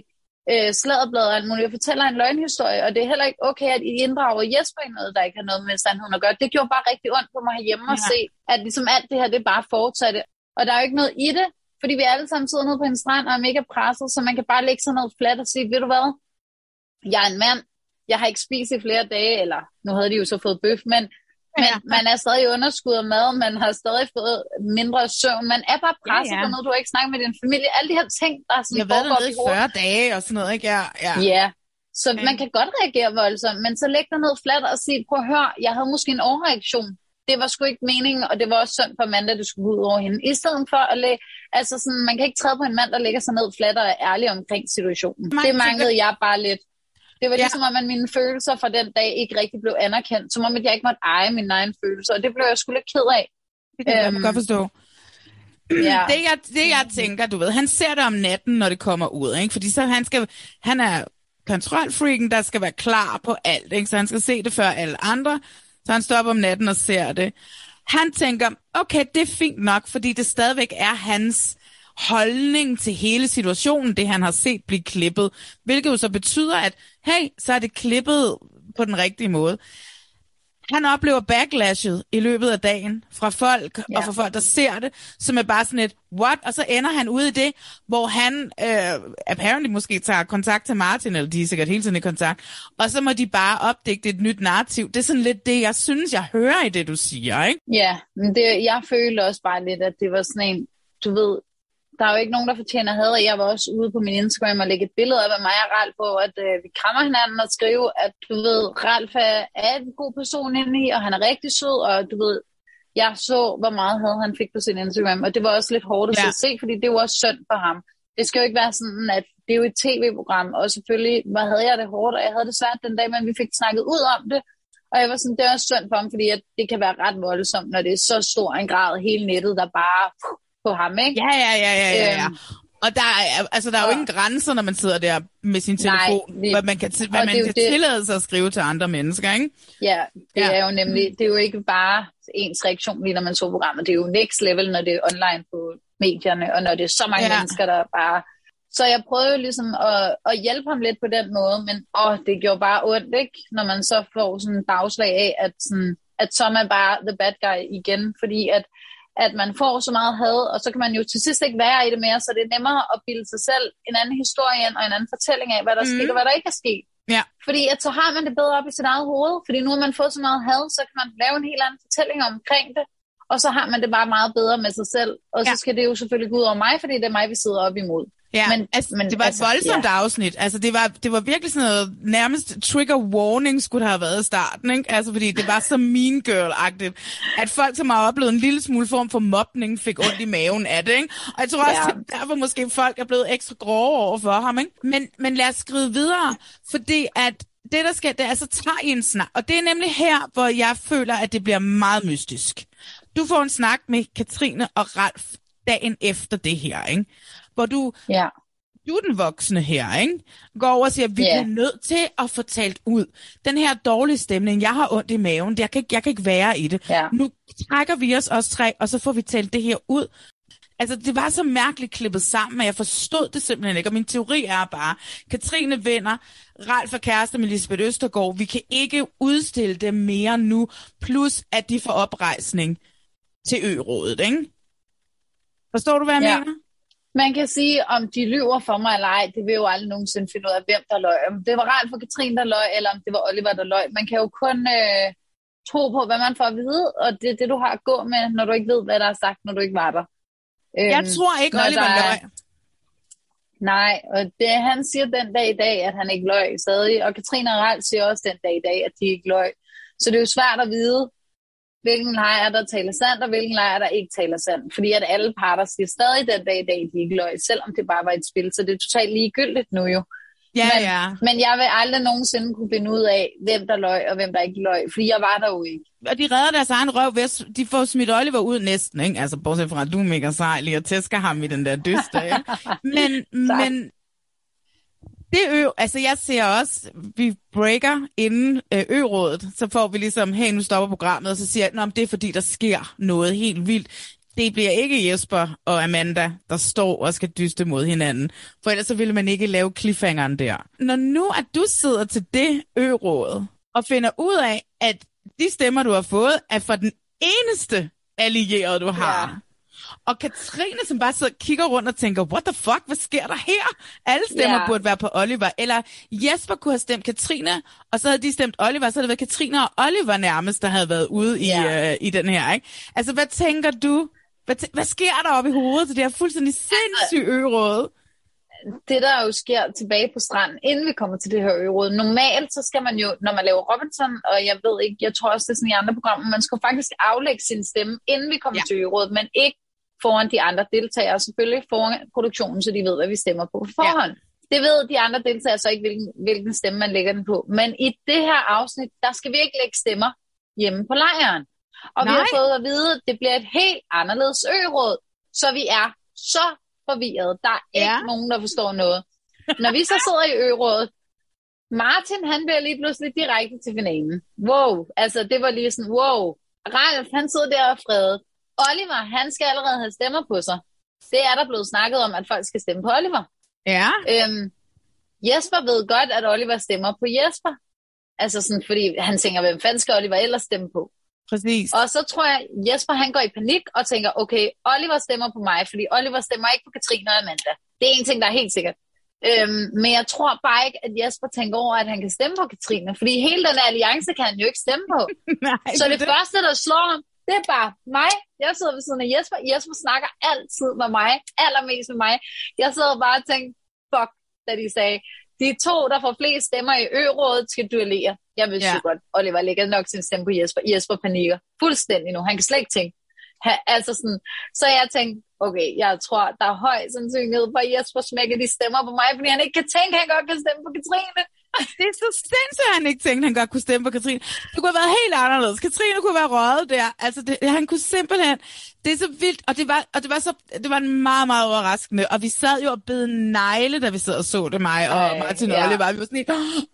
øh, sladderblad og alt muligt. Jeg fortæller en løgnhistorie, og det er heller ikke okay, at I inddrager Jesper i noget, der ikke har noget med sandheden at gøre. Det gjorde bare rigtig ondt på mig herhjemme ja. at se, at ligesom alt det her, det bare fortsatte. Og der er jo ikke noget i det, fordi vi alle sammen sidder nede på en strand og er mega presset, så man kan bare lægge sig ned fladt og sige, ved du hvad, jeg er en mand, jeg har ikke spist i flere dage, eller nu havde de jo så fået bøf, men, men ja. man er stadig i underskud af mad, man har stadig fået mindre søvn, man er bare presset ja, ja. på noget, du har ikke snakket med din familie, alle de her ting, der er sådan Jeg har været i 40 dage og sådan noget, ikke? Ja, ja. ja. Så ja. man kan godt reagere voldsomt, men så læg dig ned fladt og sige, prøv at høre, jeg havde måske en overreaktion det var sgu ikke meningen, og det var også synd for Amanda, at det skulle gå ud over hende. I stedet for at lægge, altså sådan, man kan ikke træde på en mand, der lægger sig ned fladt og er ærlig omkring situationen. Man, det manglede jeg bare lidt. Det var ja. ligesom, at mine følelser fra den dag ikke rigtig blev anerkendt. Som om, at jeg ikke måtte eje mine egne følelser, og det blev jeg sgu lidt ked af. Det kan jeg øhm, godt forstå. Ja. Det, jeg, det jeg tænker, du ved, han ser det om natten, når det kommer ud, ikke? fordi så han skal, han er kontrolfreaken, der skal være klar på alt, ikke? så han skal se det før alle andre, så han står op om natten og ser det. Han tænker, okay, det er fint nok, fordi det stadigvæk er hans holdning til hele situationen, det han har set blive klippet. Hvilket jo så betyder, at hey, så er det klippet på den rigtige måde han oplever backlashet i løbet af dagen fra folk, ja. og fra folk, der ser det, som er bare sådan et, what? Og så ender han ude i det, hvor han øh, apparently måske tager kontakt til Martin, eller de er sikkert hele tiden i kontakt, og så må de bare opdægte et nyt narrativ. Det er sådan lidt det, jeg synes, jeg hører i det, du siger, ikke? Ja, men det, jeg føler også bare lidt, at det var sådan en, du ved, der er jo ikke nogen, der fortjener had, og jeg var også ude på min Instagram og lægge et billede af, mig og Ralf på, at øh, vi krammer hinanden og skrive, at du ved, Ralf er, er en god person inde i, og han er rigtig sød, og du ved, jeg så, hvor meget had han fik på sin Instagram, og det var også lidt hårdt at ja. se, fordi det var også synd for ham. Det skal jo ikke være sådan, at det er jo et tv-program, og selvfølgelig hvad havde jeg det hårdt, og jeg havde det svært den dag, men vi fik snakket ud om det, og jeg var sådan, det er også synd for ham, fordi at det kan være ret voldsomt, når det er så stor en grad hele nettet, der bare på ham, ikke? Ja, ja, ja, ja, ja. ja. Øhm, og der er, altså, der er jo ingen grænser, når man sidder der med sin telefon, Nej, det, hvad man kan, hvad man kan det, tillade sig at skrive til andre mennesker, ikke? Ja, det ja. er jo nemlig, det er jo ikke bare ens reaktion, lige når man så programmet. Det er jo next level, når det er online på medierne, og når det er så mange ja. mennesker, der bare... Så jeg prøvede jo ligesom at, at hjælpe ham lidt på den måde, men åh, det gjorde bare ondt, ikke? Når man så får sådan en bagslag af, at, sådan, at så er man bare the bad guy igen, fordi at at man får så meget had, og så kan man jo til sidst ikke være i det mere, så det er nemmere at bilde sig selv en anden historie ind, og en anden fortælling af, hvad der er mm. sket, og hvad der ikke er sket. Ja. Fordi at så har man det bedre op i sit eget hoved, fordi nu har man fået så meget had, så kan man lave en helt anden fortælling omkring det, og så har man det bare meget bedre med sig selv, og ja. så skal det jo selvfølgelig gå ud over mig, fordi det er mig, vi sidder op imod. Ja, men, altså, men, det var altså, et voldsomt ja. afsnit. Altså, det var, det var virkelig sådan noget, nærmest trigger warning skulle have været i starten, ikke? Altså, fordi det var så mean girl-agtigt, at folk, som har oplevet en lille smule form for mobning, fik ondt i maven af det, ikke? Og jeg tror også, ja. det derfor måske folk er blevet ekstra grove over for ham, ikke? Men, men lad os skrive videre, fordi at det, der sker, det er, altså tager I en snak. Og det er nemlig her, hvor jeg føler, at det bliver meget mystisk. Du får en snak med Katrine og Ralf dagen efter det her, ikke? Hvor du, ja. du er den voksne her, ikke? går over og siger, vi yeah. er nødt til at få talt ud. Den her dårlige stemning, jeg har ondt i maven, jeg kan, jeg kan ikke være i det. Yeah. Nu trækker vi os også tre, og så får vi talt det her ud. Altså, det var så mærkeligt klippet sammen, at jeg forstod det simpelthen ikke. Og min teori er bare, Katrine vinder, Ralf og kæreste med Lisbeth Østergaard, vi kan ikke udstille dem mere nu, plus at de får oprejsning til ø-rådet, ikke? Forstår du, hvad jeg ja. mener? Man kan sige, om de lyver for mig eller ej, det vil jo aldrig nogensinde finde ud af, hvem der løg. Om det var rart for Katrine, der løg, eller om det var Oliver, der løg. Man kan jo kun øh, tro på, hvad man får at vide, og det er det, du har at gå med, når du ikke ved, hvad der er sagt, når du ikke var der. Jeg øhm, tror ikke, Oliver er... løg. Nej, og det, han siger den dag i dag, at han ikke løg stadig, og Katrine og Ralf siger også den dag i dag, at de ikke løg. Så det er jo svært at vide, hvilken lejr, der taler sandt, og hvilken lejr, der ikke taler sandt. Fordi at alle parter siger stadig den dag i dag, de ikke løg, selvom det bare var et spil. Så det er totalt ligegyldigt nu jo. Ja, men, ja. men jeg vil aldrig nogensinde kunne finde ud af, hvem der løg og hvem der ikke løg, fordi jeg var der jo ikke. Og de redder deres egen røv ved de får smidt Oliver ud næsten, ikke? Altså, bortset fra, at du er mega sej lige at tæske ham i den der dyste, ikke? Men, men det ø, altså jeg ser også, vi breaker inden øh, ø-rådet, så får vi ligesom, hey, nu stopper programmet, og så siger jeg, at det er fordi, der sker noget helt vildt. Det bliver ikke Jesper og Amanda, der står og skal dyste mod hinanden, for ellers så ville man ikke lave cliffhangeren der. Når nu at du sidder til det ø og finder ud af, at de stemmer, du har fået, er for den eneste allierede, du har. Og Katrine, som bare sidder og kigger rundt og tænker, what the fuck, hvad sker der her? Alle stemmer yeah. burde være på Oliver. Eller Jesper kunne have stemt Katrine, og så havde de stemt Oliver, så havde det været Katrine og Oliver nærmest, der havde været ude i, yeah. øh, i den her. Ikke? Altså, hvad tænker du? Hvad, t- hvad sker der oppe i hovedet det her fuldstændig sindssyge øråd? det, der jo sker tilbage på stranden, inden vi kommer til det her øråd, normalt så skal man jo, når man laver Robinson, og jeg ved ikke, jeg tror også, det er sådan i andre programmer, man skal faktisk aflægge sin stemme, inden vi kommer ja. til ørådet, men ikke foran de andre deltagere, selvfølgelig foran produktionen, så de ved, hvad vi stemmer på forhånd. Ja. Det ved de andre deltagere så ikke, hvilken, hvilken stemme man lægger den på. Men i det her afsnit, der skal vi ikke lægge stemmer hjemme på lejren. Og Nej. vi har fået at vide, at det bliver et helt anderledes øråd, så vi er så forvirret. Der er ja. ikke nogen, der forstår noget. Når vi så sidder i ørådet, Martin, han bliver lige pludselig direkte til finalen. Wow, altså det var lige sådan, wow. Ralf, han sidder der og fredet. Oliver, han skal allerede have stemmer på sig. Det er der blevet snakket om, at folk skal stemme på Oliver. Ja. Øhm, Jesper ved godt, at Oliver stemmer på Jesper. Altså sådan, fordi han tænker, hvem fanden skal Oliver ellers stemme på? Præcis. Og så tror jeg, Jesper han går i panik og tænker, okay, Oliver stemmer på mig, fordi Oliver stemmer ikke på Katrine og Amanda. Det er en ting, der er helt sikkert. Øhm, men jeg tror bare ikke, at Jesper tænker over, at han kan stemme på Katrine, fordi hele den alliance kan han jo ikke stemme på. Nej, så det, det første, der slår ham, det er bare mig. Jeg sidder ved siden af Jesper. Jesper snakker altid med mig, allermest med mig. Jeg sidder bare og tænker, fuck, da de sagde, de to, der får flest stemmer i ørådet, skal duellere. Jeg vil ja. så godt, Oliver lægger nok sin stemme på Jesper. Jesper panikker fuldstændig nu. Han kan slet ikke tænke. Ha, altså sådan, så jeg tænkte, okay, jeg tror, der er høj sandsynlighed for, at Jesper smækker de stemmer på mig, fordi han ikke kan tænke, at han godt kan stemme på Katrine. Det er så sindssygt, at han ikke tænkte, at han godt kunne stemme på Katrine. Det kunne have været helt anderledes. Katrine kunne være røget der. Altså, det, han kunne simpelthen... Det er så vildt, og det var, og det var, så, det var meget, meget overraskende. Og vi sad jo og bed negle, da vi sad og så det, mig og Ej, Martin ja. Oliver. Vi var sådan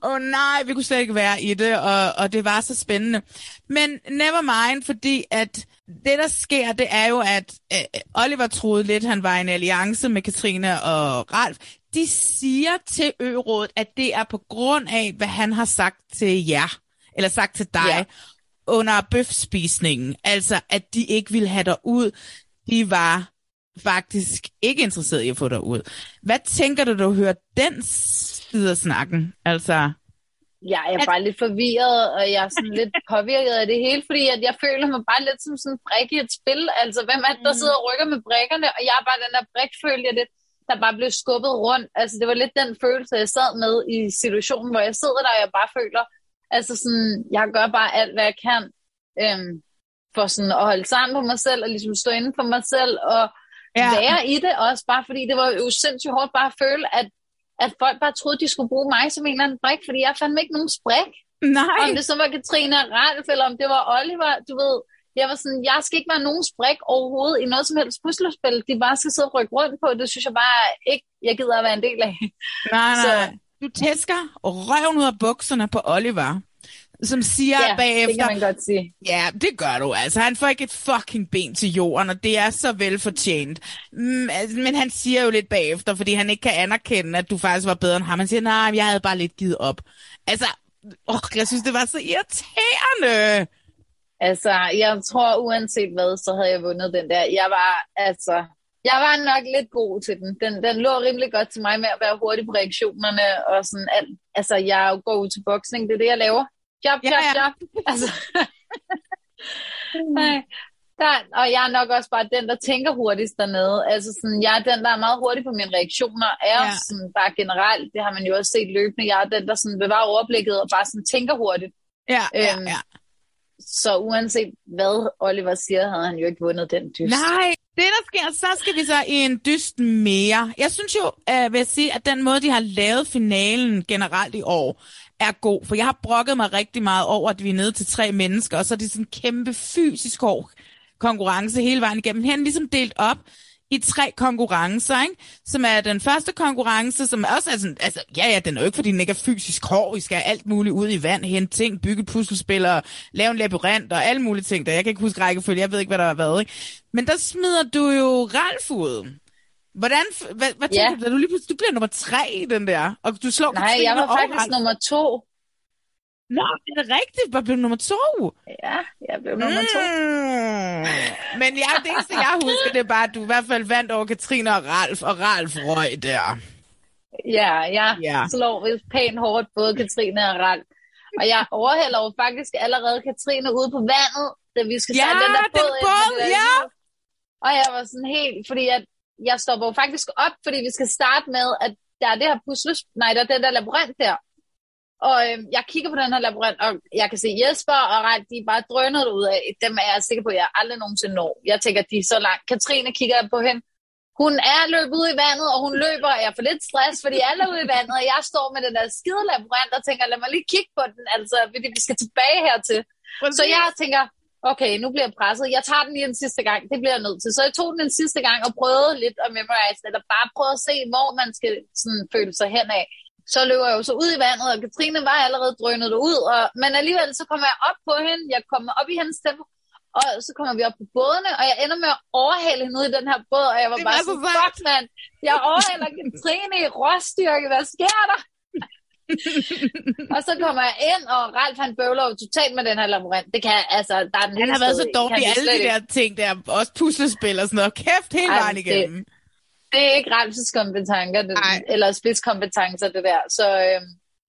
åh oh, nej, vi kunne slet ikke være i det, og, og det var så spændende. Men never mind, fordi at det, der sker, det er jo, at øh, Oliver troede lidt, han var i en alliance med Katrine og Ralf de siger til ørådet, at det er på grund af, hvad han har sagt til jer, eller sagt til dig, ja. under bøfspisningen. Altså, at de ikke ville have dig ud. De var faktisk ikke interesseret i at få dig ud. Hvad tænker du, du hører den side af snakken? Altså... Ja, jeg er bare lidt forvirret, og jeg er sådan lidt påvirket af det hele, fordi at jeg føler mig bare lidt som sådan en brik i et spil. Altså, hvem er det, der mm. sidder og rykker med brikkerne? Og jeg er bare den der brik, føler jeg lidt der bare blev skubbet rundt. Altså, det var lidt den følelse, jeg sad med i situationen, hvor jeg sidder der, og jeg bare føler, altså sådan, jeg gør bare alt, hvad jeg kan, øhm, for sådan at holde sammen på mig selv, og ligesom stå inden for mig selv, og ja. være i det også, bare fordi det var jo sindssygt hårdt bare at føle, at, at folk bare troede, de skulle bruge mig som en eller anden brik, fordi jeg fandt ikke nogen sprik. Nej. Om det så var Katrine Ralf, eller om det var Oliver, du ved, jeg var sådan, jeg skal ikke være nogen sprik overhovedet i noget som helst puslespil. De bare skal sidde og rykke rundt på. Det synes jeg bare ikke, jeg gider at være en del af. Nej, nej. Så, du tæsker røven ud af bukserne på Oliver som siger ja, bagefter... det kan man godt sige. Ja, det gør du. Altså, han får ikke et fucking ben til jorden, og det er så velfortjent. Mm, altså, men han siger jo lidt bagefter, fordi han ikke kan anerkende, at du faktisk var bedre end ham. Han siger, nej, jeg havde bare lidt givet op. Altså, åh, jeg synes, det var så irriterende. Altså, jeg tror uanset hvad, så havde jeg vundet den der. Jeg var, altså, jeg var nok lidt god til den. Den, den lå rimelig godt til mig med at være hurtig på reaktionerne og sådan alt. Altså, jeg går ud til boksning, det er det, jeg laver. Job, job, ja, ja. job. Altså, nej, der, og jeg er nok også bare den, der tænker hurtigst dernede. Altså sådan, jeg er den, der er meget hurtig på mine reaktioner. Er ja. sådan, bare generelt, det har man jo også set løbende. Jeg er den, der sådan bevarer overblikket og bare sådan tænker hurtigt. Ja, øhm, ja, ja. Så uanset hvad Oliver siger, havde han jo ikke vundet den dyst. Nej, det der sker, så skal vi så i en dyst mere. Jeg synes jo, øh, vil jeg sige, at den måde, de har lavet finalen generelt i år, er god. For jeg har brokket mig rigtig meget over, at vi er nede til tre mennesker, og så er det sådan en kæmpe fysisk hård konkurrence hele vejen igennem. Her er ligesom delt op i tre konkurrencer, ikke? som er den første konkurrence, som også er sådan, altså, ja, ja, den er jo ikke, fordi den ikke er fysisk hård, vi skal have alt muligt ud i vand, hente ting, bygge puslespil og lave en labyrint og alle mulige ting, der jeg kan ikke huske rækkefølge, jeg ved ikke, hvad der har været, ikke? Men der smider du jo Ralf ud. Hvordan, hvad, hvad tænker Ja. du, du lige du bliver nummer tre i den der, og du slår Nej, Katrine jeg var faktisk Ralf. nummer to. Nå, det er rigtigt, hvad blev nummer to? Ja, jeg blev nummer to. Mm. Men ja, det eneste, jeg husker, det er bare, at du i hvert fald vandt over Katrine og Ralf, og Ralf røg der. Ja, jeg Ja. slår pænt hårdt både Katrine og Ralf. Og jeg overhælder jo faktisk allerede Katrine ude på vandet, da vi skal Ja, den der den båd. ind båd, ja. Og jeg var sådan helt, fordi at jeg stopper jo faktisk op, fordi vi skal starte med, at der er det her pusles, nej, der er den der labyrint der. Og øhm, jeg kigger på den her labyrint, og jeg kan se Jesper og Ralf, de er bare drønet ud af. Dem er jeg sikker på, at jeg aldrig nogensinde når. Jeg tænker, de er så langt. Katrine kigger jeg på hende. Hun er løbet ud i vandet, og hun løber, og jeg får lidt stress, fordi alle er ude i vandet, og jeg står med den der skide labyrint og tænker, lad mig lige kigge på den, altså, fordi vi skal tilbage hertil. Så jeg tænker, okay, nu bliver jeg presset. Jeg tager den lige en sidste gang. Det bliver jeg nødt til. Så jeg tog den en sidste gang og prøvede lidt at memorize, eller bare prøvede at se, hvor man skal sådan, føle sig hen af. Så løber jeg jo så ud i vandet, og Katrine var allerede drønet ud. Og, men alligevel så kommer jeg op på hende. Jeg kommer op i hendes tempo. Og så kommer vi op på bådene, og jeg ender med at overhale hende ud i den her båd, og jeg var Det bare sådan, fuck mand, jeg overhaler Katrine i råstyrke, hvad sker der? og så kommer jeg ind, og Ralf han bøvler jo totalt med den her labyrint. Det kan, altså, der er den Han har været så dårlig i alle de der ting der, også puslespil og sådan noget. Kæft, hele Ej, vejen igennem. Det er ikke Ralfs kompetencer, det, Nej. eller spidskompetencer, det der. Så øh,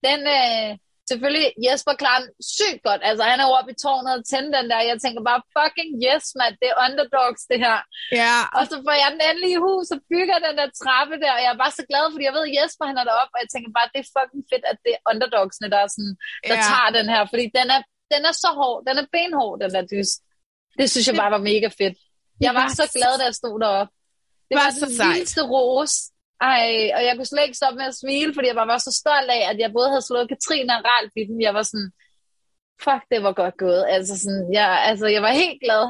den, øh, selvfølgelig, Jesper klarer den sygt godt. Altså, han er oppe i tårnet og tænde den der. Jeg tænker bare, fucking yes, mand, det er underdogs, det her. Ja, Og så får jeg den endelig i hus og bygger den der trappe der, og jeg er bare så glad, fordi jeg ved, at Jesper han er deroppe, og jeg tænker bare, det er fucking fedt, at det er underdogsene, der, er sådan, der Ja. tager den her, fordi den er, den er så hård, den er benhård, den der dys. Det synes jeg bare var mega fedt. Jeg var så- glad, da jeg stod deroppe. Det var var så den vildeste ros. Ej, og jeg kunne slet ikke stoppe med at smile, fordi jeg bare var så stolt af, at jeg både havde slået Katrine og Ralf i den. Jeg var sådan, fuck, det var godt gået. Altså, sådan, jeg, altså, jeg var helt glad.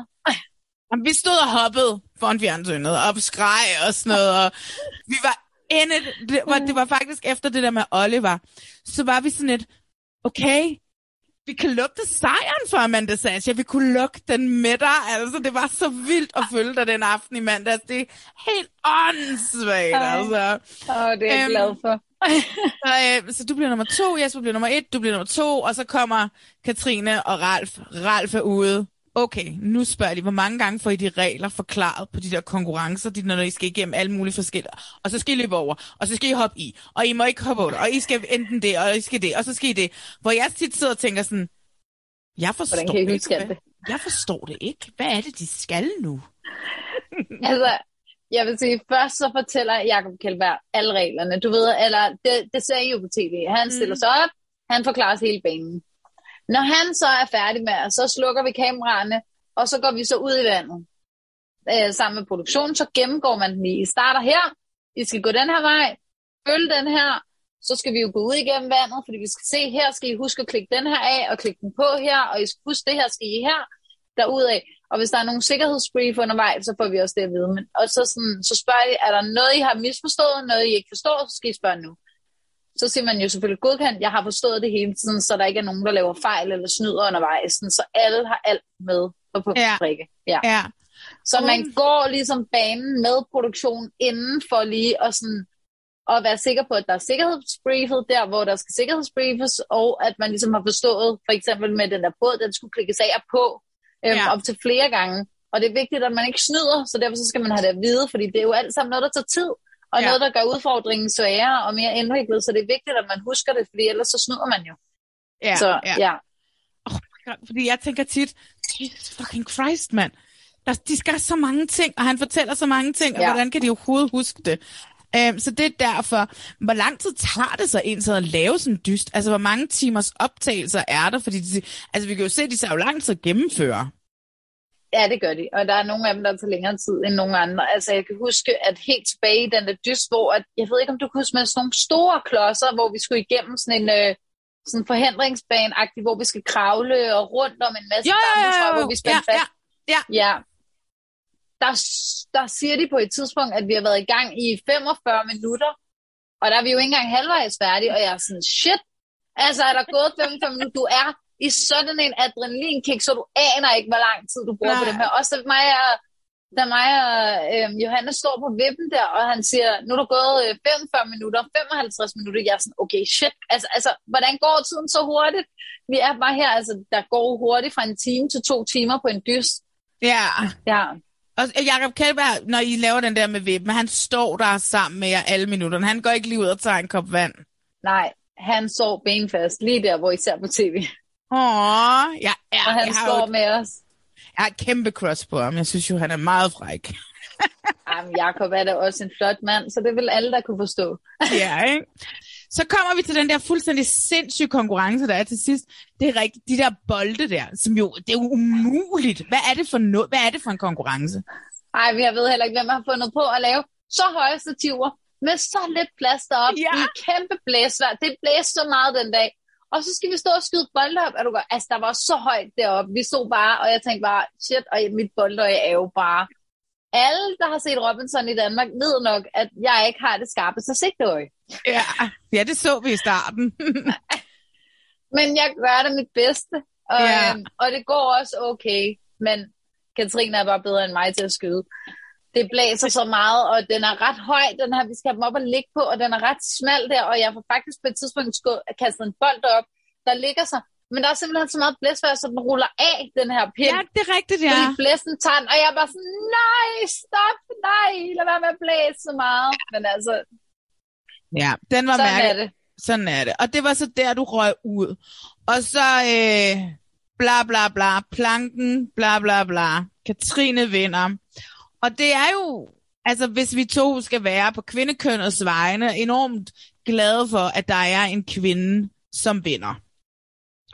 Jamen, vi stod og hoppede foran fjernsynet og skreg og sådan noget, og vi var inde, det var, det var faktisk efter det der med Oliver, så var vi sådan et, okay, vi kan lugte sejren for Amanda Sasha, vi kunne lugte den med dig, altså det var så vildt at følge dig den aften i mandags, det er helt åndssvagt, Ej. altså. Og det er jeg Øhm, glad for. Så, øh, så du bliver nummer to, Jesper bliver nummer et, du bliver nummer to, og så kommer Katrine og Ralf. Ralf er ude. Okay, nu spørger jeg lige, hvor mange gange får I de regler forklaret på de der konkurrencer, de, når I skal igennem alle mulige forskellige, og så skal I løbe over, og så skal I hoppe i, og I må ikke hoppe over, og I skal enten det, og I skal det, og så skal I det. Hvor jeg tit sidder og tænker sådan, jeg forstår, Hvordan kan I ikke, hvad, jeg forstår det ikke. Hvad er det, de skal nu? Altså, jeg vil sige, først så fortæller Jacob Kjellberg alle reglerne. Du ved, eller det, det ser I jo på tv. Han stiller sig op, han forklarer hele banen. Når han så er færdig med, så slukker vi kameraerne, og så går vi så ud i vandet. Øh, sammen med produktionen, så gennemgår man den i. I starter her, I skal gå den her vej, følge den her, så skal vi jo gå ud igennem vandet, fordi vi skal se, her skal I huske at klikke den her af, og klikke den på her, og I skal huske, det her skal I her, derudad. Og hvis der er nogle sikkerhedsbrief undervejs, så får vi også det at vide. Men, og så, sådan, så spørger I, er der noget, I har misforstået, noget, I ikke forstår, så skal I spørge nu. Så siger man jo selvfølgelig godkendt, jeg har forstået det hele tiden, så der ikke er nogen, der laver fejl eller snyder undervejs. Sådan, så alle har alt med på, Ja. prikke. Ja. Ja, Så man Mm. går ligesom banen med produktion inden for lige at, sådan, at være sikker på, at der er sikkerhedsbriefet der, hvor der skal sikkerhedsbriefes, og at man ligesom har forstået, for eksempel med den der båd, den skulle klikkes af og på, øhm, Ja. op til flere gange. Og det er vigtigt, at man ikke snyder, så derfor så skal man have det at vide, fordi det er jo alt sammen noget, der tager tid, og Ja. noget, der gør udfordringen sværere og mere indviklet, så det er vigtigt, at man husker det, fordi ellers så snyder man jo. ja, så ja. ja. Fordi jeg tænker tit, Jesus fucking Christ, mand. Der, de skal så mange ting, og han fortæller så mange ting, og Ja. hvordan kan de overhovedet huske det? Um, så det er derfor. Hvor lang tid tager det så egentlig at lave sådan en dyst? Altså, hvor mange timers optagelser er der? Fordi de, altså, vi kan jo se, at de tager jo lang tid at gennemføre. Ja, det gør de. Og der er nogle af dem, der tager længere tid end nogle andre. Altså, jeg kan huske, at helt tilbage i den der dyst, hvor at, jeg ved ikke, om du kan huske med sådan nogle store klodser, hvor vi skulle igennem sådan en øh, sådan forhindringsbane hvor vi skal kravle og rundt om en masse bambusrør, hvor vi spænder Ja, fast. ja, ja. der, der siger de på et tidspunkt, at vi har været i gang i 45 minutter, og der er vi jo ikke engang halvvejs færdige, og jeg er sådan, shit, altså er der gået 45 minutter, du er i sådan en adrenalinkick, så du aner ikke, hvor lang tid du bruger Nej. på det her. Også mig og, da mig og øh, Johannes står på vippen der, og han siger, nu er du gået 45 øh, minutter, 55 minutter, jeg er sådan, okay, shit, altså, altså, hvordan går tiden så hurtigt? Vi er bare her, altså, der går hurtigt fra en time til to timer på en dys. Ja. Ja. Og Jacob Kjellberg, når I laver den der med vippen, han står der sammen med jer alle minutterne. Han går ikke lige ud og tager en kop vand. Nej, han så benfast lige der, hvor I ser på tv. Åh, ja, ja, og han står jo, med os. Jeg har et kæmpe cross på ham. Jeg synes jo, han er meget fræk. Jamen, Jacob er da også en flot mand, så det vil alle, der kunne forstå. ja, ikke? Så kommer vi til den der fuldstændig sindssyge konkurrence, der er til sidst. Det er rigtigt, de der bolde der, som jo, det er jo umuligt. Hvad er det for noget? Hvad er det for en konkurrence? Ej, vi ved heller ikke, hvem har fundet på at lave så høje stativer med så lidt plads deroppe ja. i kæmpe blæsvær. Det blæste så meget den dag. Og så skal vi stå og skyde bolde op. Er du godt? Altså, der var så højt deroppe. Vi stod bare, og jeg tænkte bare, shit, og mit boldøje er jo bare... Alle, der har set Robinson i Danmark, ved nok, at jeg ikke har det skarpeste sigteøje. Ja, ja, det så vi i starten. men jeg gør det mit bedste, og, ja. øhm, og det går også okay. Men Katrine er bare bedre end mig til at skyde. Det blæser så meget, og den er ret høj, den her, vi skal have dem op og ligge på, og den er ret smal der, og jeg får faktisk på et tidspunkt kastet en bold op, der ligger sig. Men der er simpelthen så meget blæsvær, så den ruller af, den her pind. Ja, det er rigtigt, ja. Fordi blæsten tager den, og jeg er bare sådan, nej, stop, nej, lad være med at blæse så meget. Men altså, Ja, den var sådan mærke. er det. Sådan er det. Og det var så der, du røg ud. Og så øh, bla bla bla, planken, bla bla bla. Katrine vinder. Og det er jo, altså hvis vi to skal være på kvindekønnets vegne, enormt glade for, at der er en kvinde, som vinder.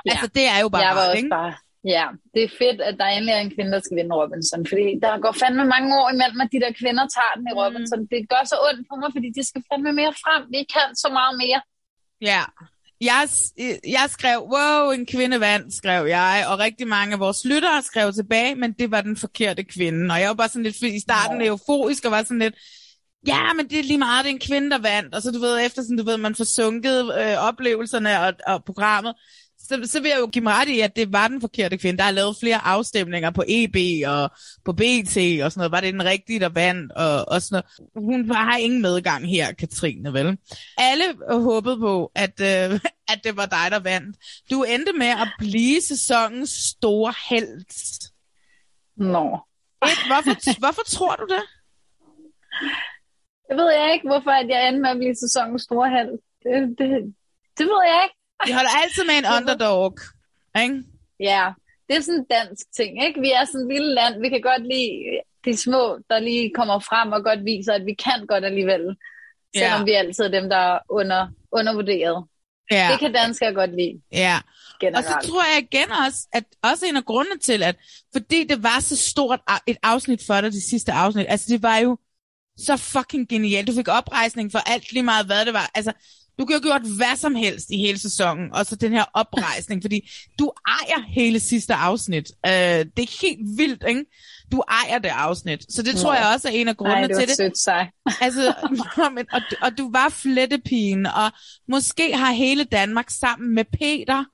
Ja. Altså det er jo bare jeg var rart, også ikke? bare, ja, det er fedt, at der endelig er en kvinde, der skal vinde Robinson. Fordi der går fandme mange år imellem, at de der kvinder tager den i Robinson. Det gør så ondt på mig, fordi de skal fandme mere frem. Vi kan så meget mere. Ja. Jeg, jeg skrev, wow, en kvinde vandt, skrev jeg, og rigtig mange af vores lyttere skrev tilbage, men det var den forkerte kvinde. Og jeg var bare sådan lidt i starten euforisk og var sådan lidt, ja, men det er lige meget, det er en kvinde, der vandt. Og så du ved, efter sådan, du ved, man får sunket øh, oplevelserne og, og programmet, så, så vil jeg jo give mig ret i, at det var den forkerte kvinde. Der er lavet flere afstemninger på EB og på BT og sådan noget. Var det den rigtige, der vandt? Og, og sådan noget. Hun har ingen medgang her, Katrine, vel? Alle håbede på, at, øh, at det var dig, der vandt. Du endte med at blive sæsonens store held. Nå. Et, hvorfor, hvorfor tror du det? Jeg ved jeg ikke, hvorfor at jeg endte med at blive sæsonens store held. Det, det, det ved jeg ikke. Vi holder altid med en underdog, ikke? Ja, det er sådan en dansk ting, ikke? Vi er sådan et lille land, vi kan godt lide de små, der lige kommer frem og godt viser, at vi kan godt alligevel. Selvom Ja. vi altid er dem, der er under, undervurderet. Ja. Det kan danskere godt lide, Ja. Og generelt. så tror jeg igen også, at også en af grundene til, at fordi det var så stort et afsnit for dig, det sidste afsnit, altså det var jo så fucking genialt. Du fik oprejsning for alt lige meget, hvad det var. Altså, du kunne have gjort hvad som helst i hele sæsonen, og så den her oprejsning, fordi du ejer hele sidste afsnit. Øh, det er helt vildt, ikke? Du ejer det afsnit. Så det tror jeg også er en af grundene det til det. sødt sig. Altså, men, og, og du var flettepigen, og måske har hele Danmark sammen med Peter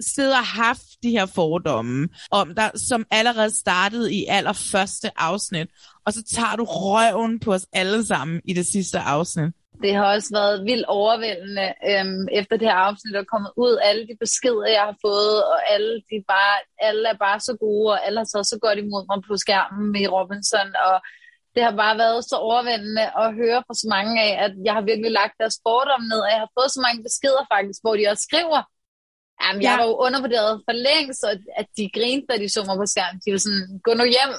siddet og haft de her fordomme om dig, som allerede startede i allerførste afsnit, og så tager du røven på os alle sammen i det sidste afsnit. Det har også været vildt overvældende øhm, efter det her afsnit er kommet ud. Alle de beskeder, jeg har fået, og alle, de bare, alle er bare så gode, og alle har så så godt imod mig på skærmen i Robinson. Og det har bare været så overvældende at høre fra så mange af, at jeg har virkelig lagt deres fordom ned, og jeg har fået så mange beskeder faktisk, hvor de også skriver, Jamen, jeg Ja. var jo undervurderet for længst, og at de grinede, da de så mig på skærmen. De var sådan, gå nu hjem.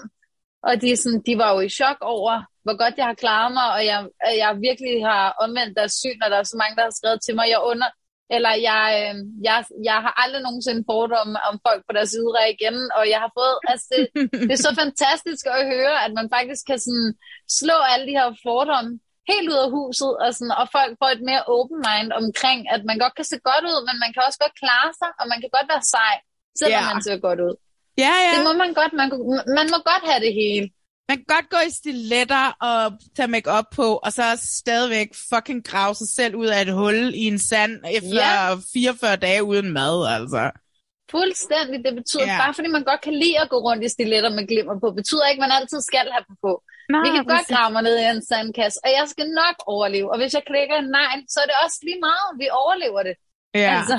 Og de, sådan, de var jo i chok over, hvor godt jeg har klaret mig, og jeg, jeg virkelig har omvendt deres syn, og der er så mange, der har skrevet til mig, jeg under, eller jeg, øh, jeg, jeg har aldrig nogensinde fordomme om folk på deres ydre igen, og jeg har fået, altså det, det er så fantastisk at høre, at man faktisk kan sådan slå alle de her fordomme helt ud af huset, og, sådan, og folk får et mere open mind omkring, at man godt kan se godt ud, men man kan også godt klare sig, og man kan godt være sej, selvom Ja. man ser godt ud. Ja, ja. Det må man godt. Man, man må godt have det hele. Man kan godt gå i stiletter og tage make op på, og så stadigvæk fucking grave sig selv ud af et hul i en sand efter Ja. 44 dage uden mad, altså. Fuldstændig. Det betyder, Ja. bare fordi man godt kan lide at gå rundt i stiletter med glimmer på, betyder ikke, at man altid skal have dem på. Nej, Vi kan godt grave mig ned i en sandkasse, og jeg skal nok overleve. Og hvis jeg klikker negl, så er det også lige meget. Vi overlever det. Ja. Altså,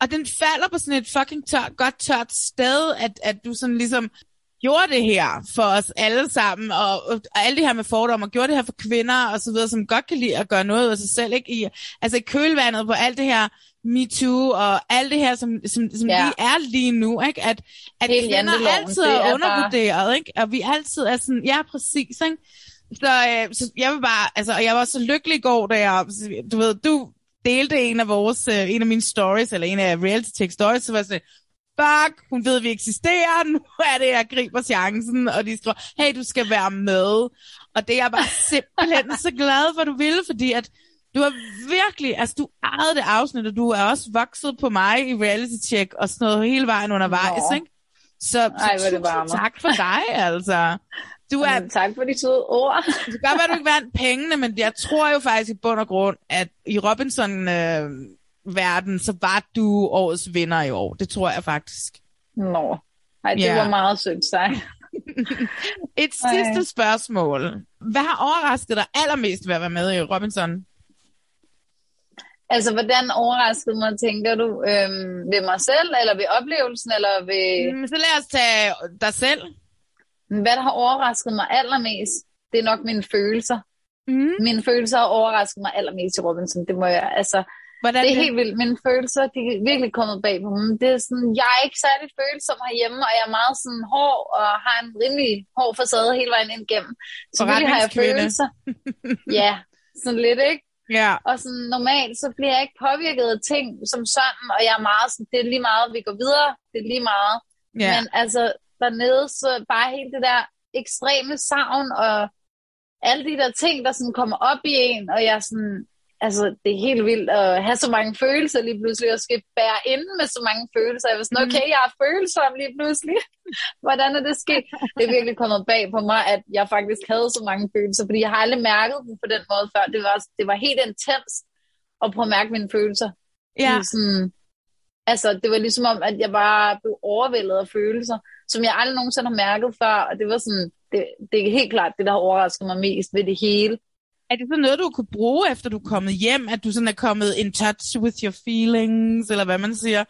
Og den falder på sådan et fucking tørt, godt tørt sted, at, at du sådan ligesom gjorde det her for os alle sammen, og, og alle det her med fordomme, og gjorde det her for kvinder og så videre, som godt kan lide at gøre noget af sig selv, ikke? I, altså i kølvandet på alt det her MeToo og alt det her, som, som, som ja. Lige er lige nu, ikke? At, at Hele kvinder altid er, er undervurderet, ikke? Og vi altid er sådan, ja, præcis, ikke? Så, øh, så jeg vil bare, altså, og jeg var så lykkelig i går, da jeg, du ved, du delte en af vores, øh, en af mine stories, eller en af reality tech stories, så var jeg sådan, fuck, hun ved, at vi eksisterer, nu er det, jeg griber chancen, og de skriver, hey, du skal være med. Og det er jeg bare simpelthen så glad for, du ville, fordi at du har virkelig, altså du ejede det afsnit, og du er også vokset på mig i reality check, og sådan noget hele vejen undervejs, Nå. ikke? Så, Ej, er det varmer. tak for dig, altså. Du er, mm, tak for de søde ord. det kan godt være, du ikke vandt pengene, men jeg tror jo faktisk i bund og grund, at i Robinson-verden, så var du årets vinder i år. Det tror jeg faktisk. Nå. Ej, det Ja. var meget sødt sagt. Et Ej. sidste spørgsmål. Hvad har overrasket dig allermest ved at være med i Robinson? Altså, hvordan overraskede mig, tænker du? Øhm, ved mig selv, eller ved oplevelsen, eller ved... Mm, Så lad os tage dig selv. Hvad der har overrasket mig allermest, det er nok mine følelser. Mm. Mine følelser har overrasket mig allermest i Robinson. Det må jeg, altså, Hvordan det er helt vildt. Mine følelser, de er virkelig kommet bag på mig. Det er sådan, jeg er ikke særlig følsom herhjemme, og jeg er meget sådan hård, og har en rimelig hård facade hele vejen ind igennem. Selvfølgelig har jeg følelser. ja, sådan lidt, ikke? Ja. Og sådan normalt, så bliver jeg ikke påvirket af ting som sådan, og jeg er meget sådan, det er lige meget, vi går videre, det er lige meget. ja. Men altså, dernede, så bare helt det der ekstreme savn, og alle de der ting, der sådan kommer op i en, og jeg sådan, altså, det er helt vildt at have så mange følelser lige pludselig, og skal bære inde med så mange følelser. Jeg var sådan, okay, jeg har følelser lige pludselig. Hvordan er det sket? Det er virkelig kommet bag på mig, at jeg faktisk havde så mange følelser, fordi jeg har aldrig mærket dem på den måde før. Det var, det var helt intens at prøve at mærke mine følelser. ja. Sådan, altså, det var ligesom om, at jeg bare blev overvældet af følelser, som jeg aldrig nogensinde har mærket før, og det var sådan, det, det er helt klart det, der har overrasket mig mest ved det hele. Er det så noget, du kunne bruge, efter du er kommet hjem? At du sådan er kommet in touch with your feelings, eller hvad man siger?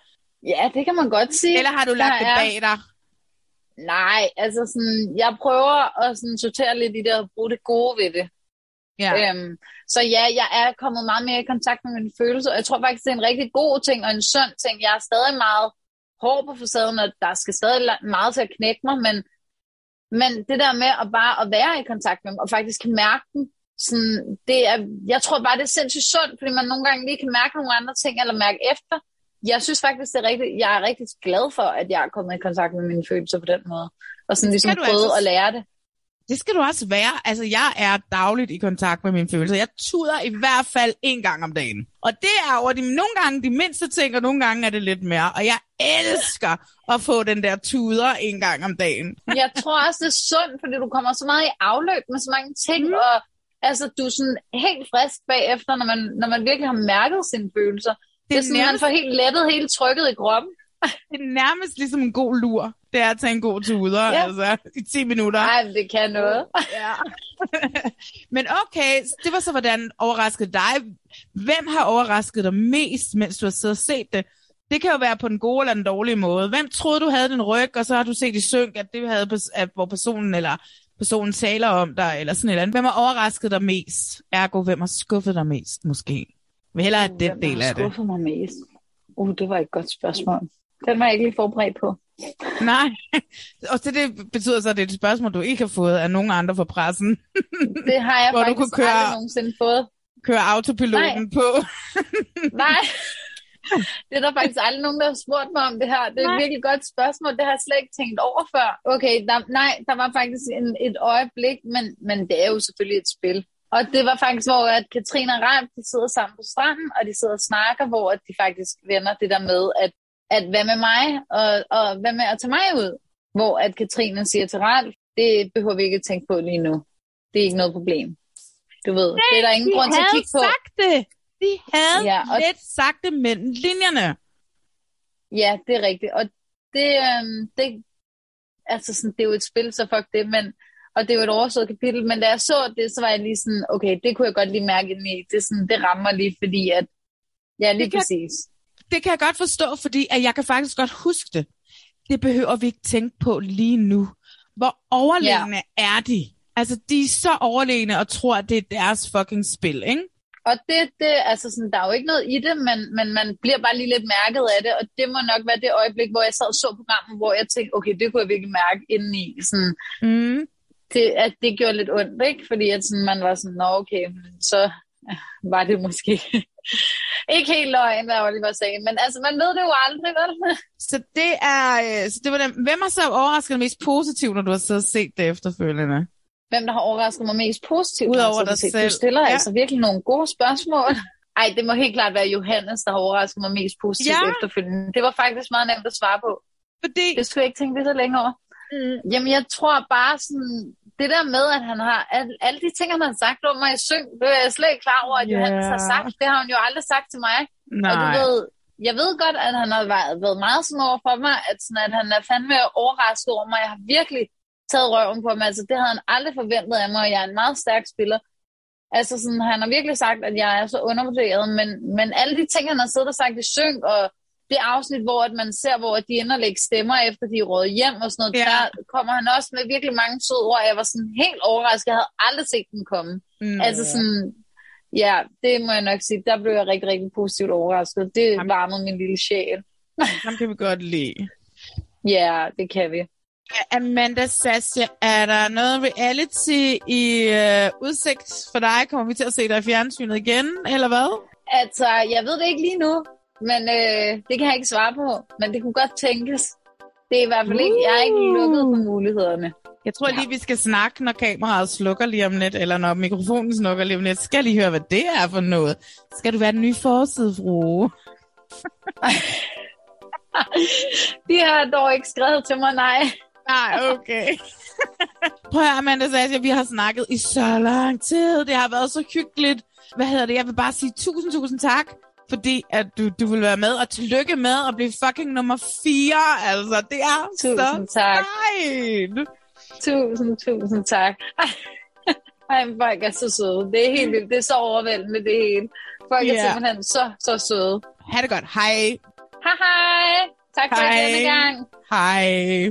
Ja, det kan man godt sige. Eller har du lagt det Der bag dig? Nej, altså sådan, jeg prøver at sådan sortere lidt i det og bruge det gode ved det. Ja. Øhm, så ja, jeg er kommet meget mere i kontakt med mine følelser, og jeg tror faktisk, det er en rigtig god ting og en sund ting. Jeg er stadig meget hård på facaden, og der skal stadig meget til at knække mig, men, men det der med at bare at være i kontakt med dem, og faktisk mærke dem, sådan, det er, jeg tror bare, det er sindssygt sundt, fordi man nogle gange lige kan mærke nogle andre ting, eller mærke efter. Jeg synes faktisk, det er rigtigt, jeg er rigtig glad for, at jeg er kommet i kontakt med mine følelser på den måde. Og sådan ligesom prøvet altså- at lære det. Det skal du også være. Altså, jeg er dagligt i kontakt med mine følelser. Jeg tuder i hvert fald en gang om dagen. Og det er over de, nogle gange de mindste ting, og nogle gange er det lidt mere. Og jeg elsker at få den der tuder en gang om dagen. Jeg tror også, det er sundt, fordi du kommer så meget i afløb med så mange ting, mm. og altså, du er sådan helt frisk bagefter, når man, når man virkelig har mærket sine følelser. Det er sådan, nærmest- man får helt lettet, helt trykket i kroppen. Det er nærmest ligesom en god lur. Det er at tage en god tuder, Ja. altså, i 10 minutter. Nej, det kan noget. Ja. Men okay, det var så, hvordan overraskede dig. Hvem har overrasket dig mest, mens du har siddet og set det? Det kan jo være på den gode eller den dårlige måde. Hvem troede, du havde den ryg, og så har du set i synk, at det havde, at, hvor personen eller personen taler om dig, eller sådan et eller andet. Hvem har overrasket dig mest? Ergo, hvem har skuffet dig mest, måske? Jeg vil hellere have den Hvem del har af det. skuffet mig mest? Uh, det var et godt spørgsmål. Den var jeg ikke lige forberedt på. Nej, og det, det betyder så, at det er et spørgsmål, du ikke har fået af nogen andre fra pressen. Det har jeg Hvor du faktisk kunne køre- aldrig nogensinde fået. Kører autopiloten Nej. på. Nej, det er der faktisk aldrig nogen, der har spurgt mig om det her. Det er Nej. et virkelig godt spørgsmål. Det har jeg slet ikke tænkt over før. Okay, der, nej, der var faktisk en, et øjeblik, men, men det er jo selvfølgelig et spil. Og det var faktisk, hvor at Katrine og Ralf, de sidder sammen på stranden, og de sidder og snakker, hvor at de faktisk vender det der med, at, at hvad med mig, og, og hvad med at tage mig ud? Hvor at Katrine siger til Ralf, det behøver vi ikke at tænke på lige nu. Det er ikke noget problem. Du ved, Nej, det er der ingen grund til at kigge på. sagt det. De havde Ja, og- lidt sagt det mellem linjerne. Ja, det er rigtigt. Og det, øhm, det, altså sådan, det er jo et spil, så fuck det, men, og det er jo et overstået kapitel, men da jeg så det, så var jeg lige sådan, okay, det kunne jeg godt lige mærke ind i. Det, sådan, det rammer lige, fordi at, ja, lige Det kan- præcis. Det kan jeg godt forstå, fordi at jeg kan faktisk godt huske det. Det behøver vi ikke tænke på lige nu. Hvor overlegne ja. er de? Altså, de er så overlegne og tror, at det er deres fucking spil, ikke? Og det, det, altså sådan, der er jo ikke noget i det, men, men man bliver bare lige lidt mærket af det, og det må nok være det øjeblik, hvor jeg sad og så programmet, hvor jeg tænkte, okay, det kunne jeg virkelig mærke indeni, sådan, Mm. det, at det gjorde lidt ondt, ikke? Fordi at sådan, man var sådan, nå okay, så var det måske ikke helt løgn, hvad Oliver sagde, men altså, man ved det jo aldrig, vel? Så det er, øh, så det var dem. Hvem har så overrasket mest positivt, når du har siddet og set det efterfølgende? Hvem der har overrasket mig mest positivt? Udover altså, dig Du selv. stiller Ja. altså virkelig nogle gode spørgsmål. Ej, det må helt klart være Johannes, der har overrasket mig mest positivt Ja. efterfølgende. Det var faktisk meget nemt at svare på. Fordi, Det skulle jeg ikke tænke lidt så længe over. mm, Jamen, jeg tror bare sådan, det der med, at han har, alle, alle de ting, han har sagt om mig i syng, det er jeg slet ikke klar over, at Ja. Johannes har sagt. Det har han jo aldrig sagt til mig. Og du nej. ved, jeg ved godt, at han har været, været meget sådan over for mig, at, sådan, at han er fandme overrasket over mig. Jeg har virkelig taget røven på mig. Altså, det havde han aldrig forventet af mig, og jeg er en meget stærk spiller. Altså, sådan, han har virkelig sagt, at jeg er så undervurderet, men, men alle de ting, han har siddet og sagt i synk, og det afsnit, hvor at man ser, hvor de ender lægge stemmer efter, de er rådet hjem og sådan noget, Ja. der kommer han også med virkelig mange søde ord. Jeg var sådan helt overrasket. Jeg havde aldrig set dem komme. Mm. Altså sådan, ja, det må jeg nok sige. Der blev jeg rigtig, rigtig positivt overrasket. Det Jamen. varmede min lille sjæl. Ham kan vi godt lide. Ja, det kan vi. Amanda Sasha, er der noget reality i øh, udsigt for dig? Kommer vi til at se dig i fjernsynet igen, eller hvad? Altså, jeg ved det ikke lige nu, men øh, det kan jeg ikke svare på. Men det kunne godt tænkes. Det er i hvert fald ikke, jeg er ikke lukket for mulighederne. Jeg tror lige, vi skal snakke, når kameraet slukker lige om lidt, eller når mikrofonen slukker lige om lidt. Skal jeg lige høre, hvad det er for noget? Skal du være den nye forside, frue? De har dog ikke skrevet til mig, nej. Nej, okay. Prøv at høre, Amanda Sasha, vi har snakket i så lang tid. Det har været så hyggeligt. Hvad hedder det? Jeg vil bare sige tusind, tusind tak, fordi at du, du vil være med. Og tillykke med at blive fucking nummer 4. Altså, det er Tusind så tak. sejt. Tusind, tusind tak. Ej, men folk er så søde. Det er helt vildt. Det er så overvældende, det hele. Folk Ja. er simpelthen så, så søde. Ha' det godt. Hej. Hej, hej. Tak for Hej. denne gang. Hej.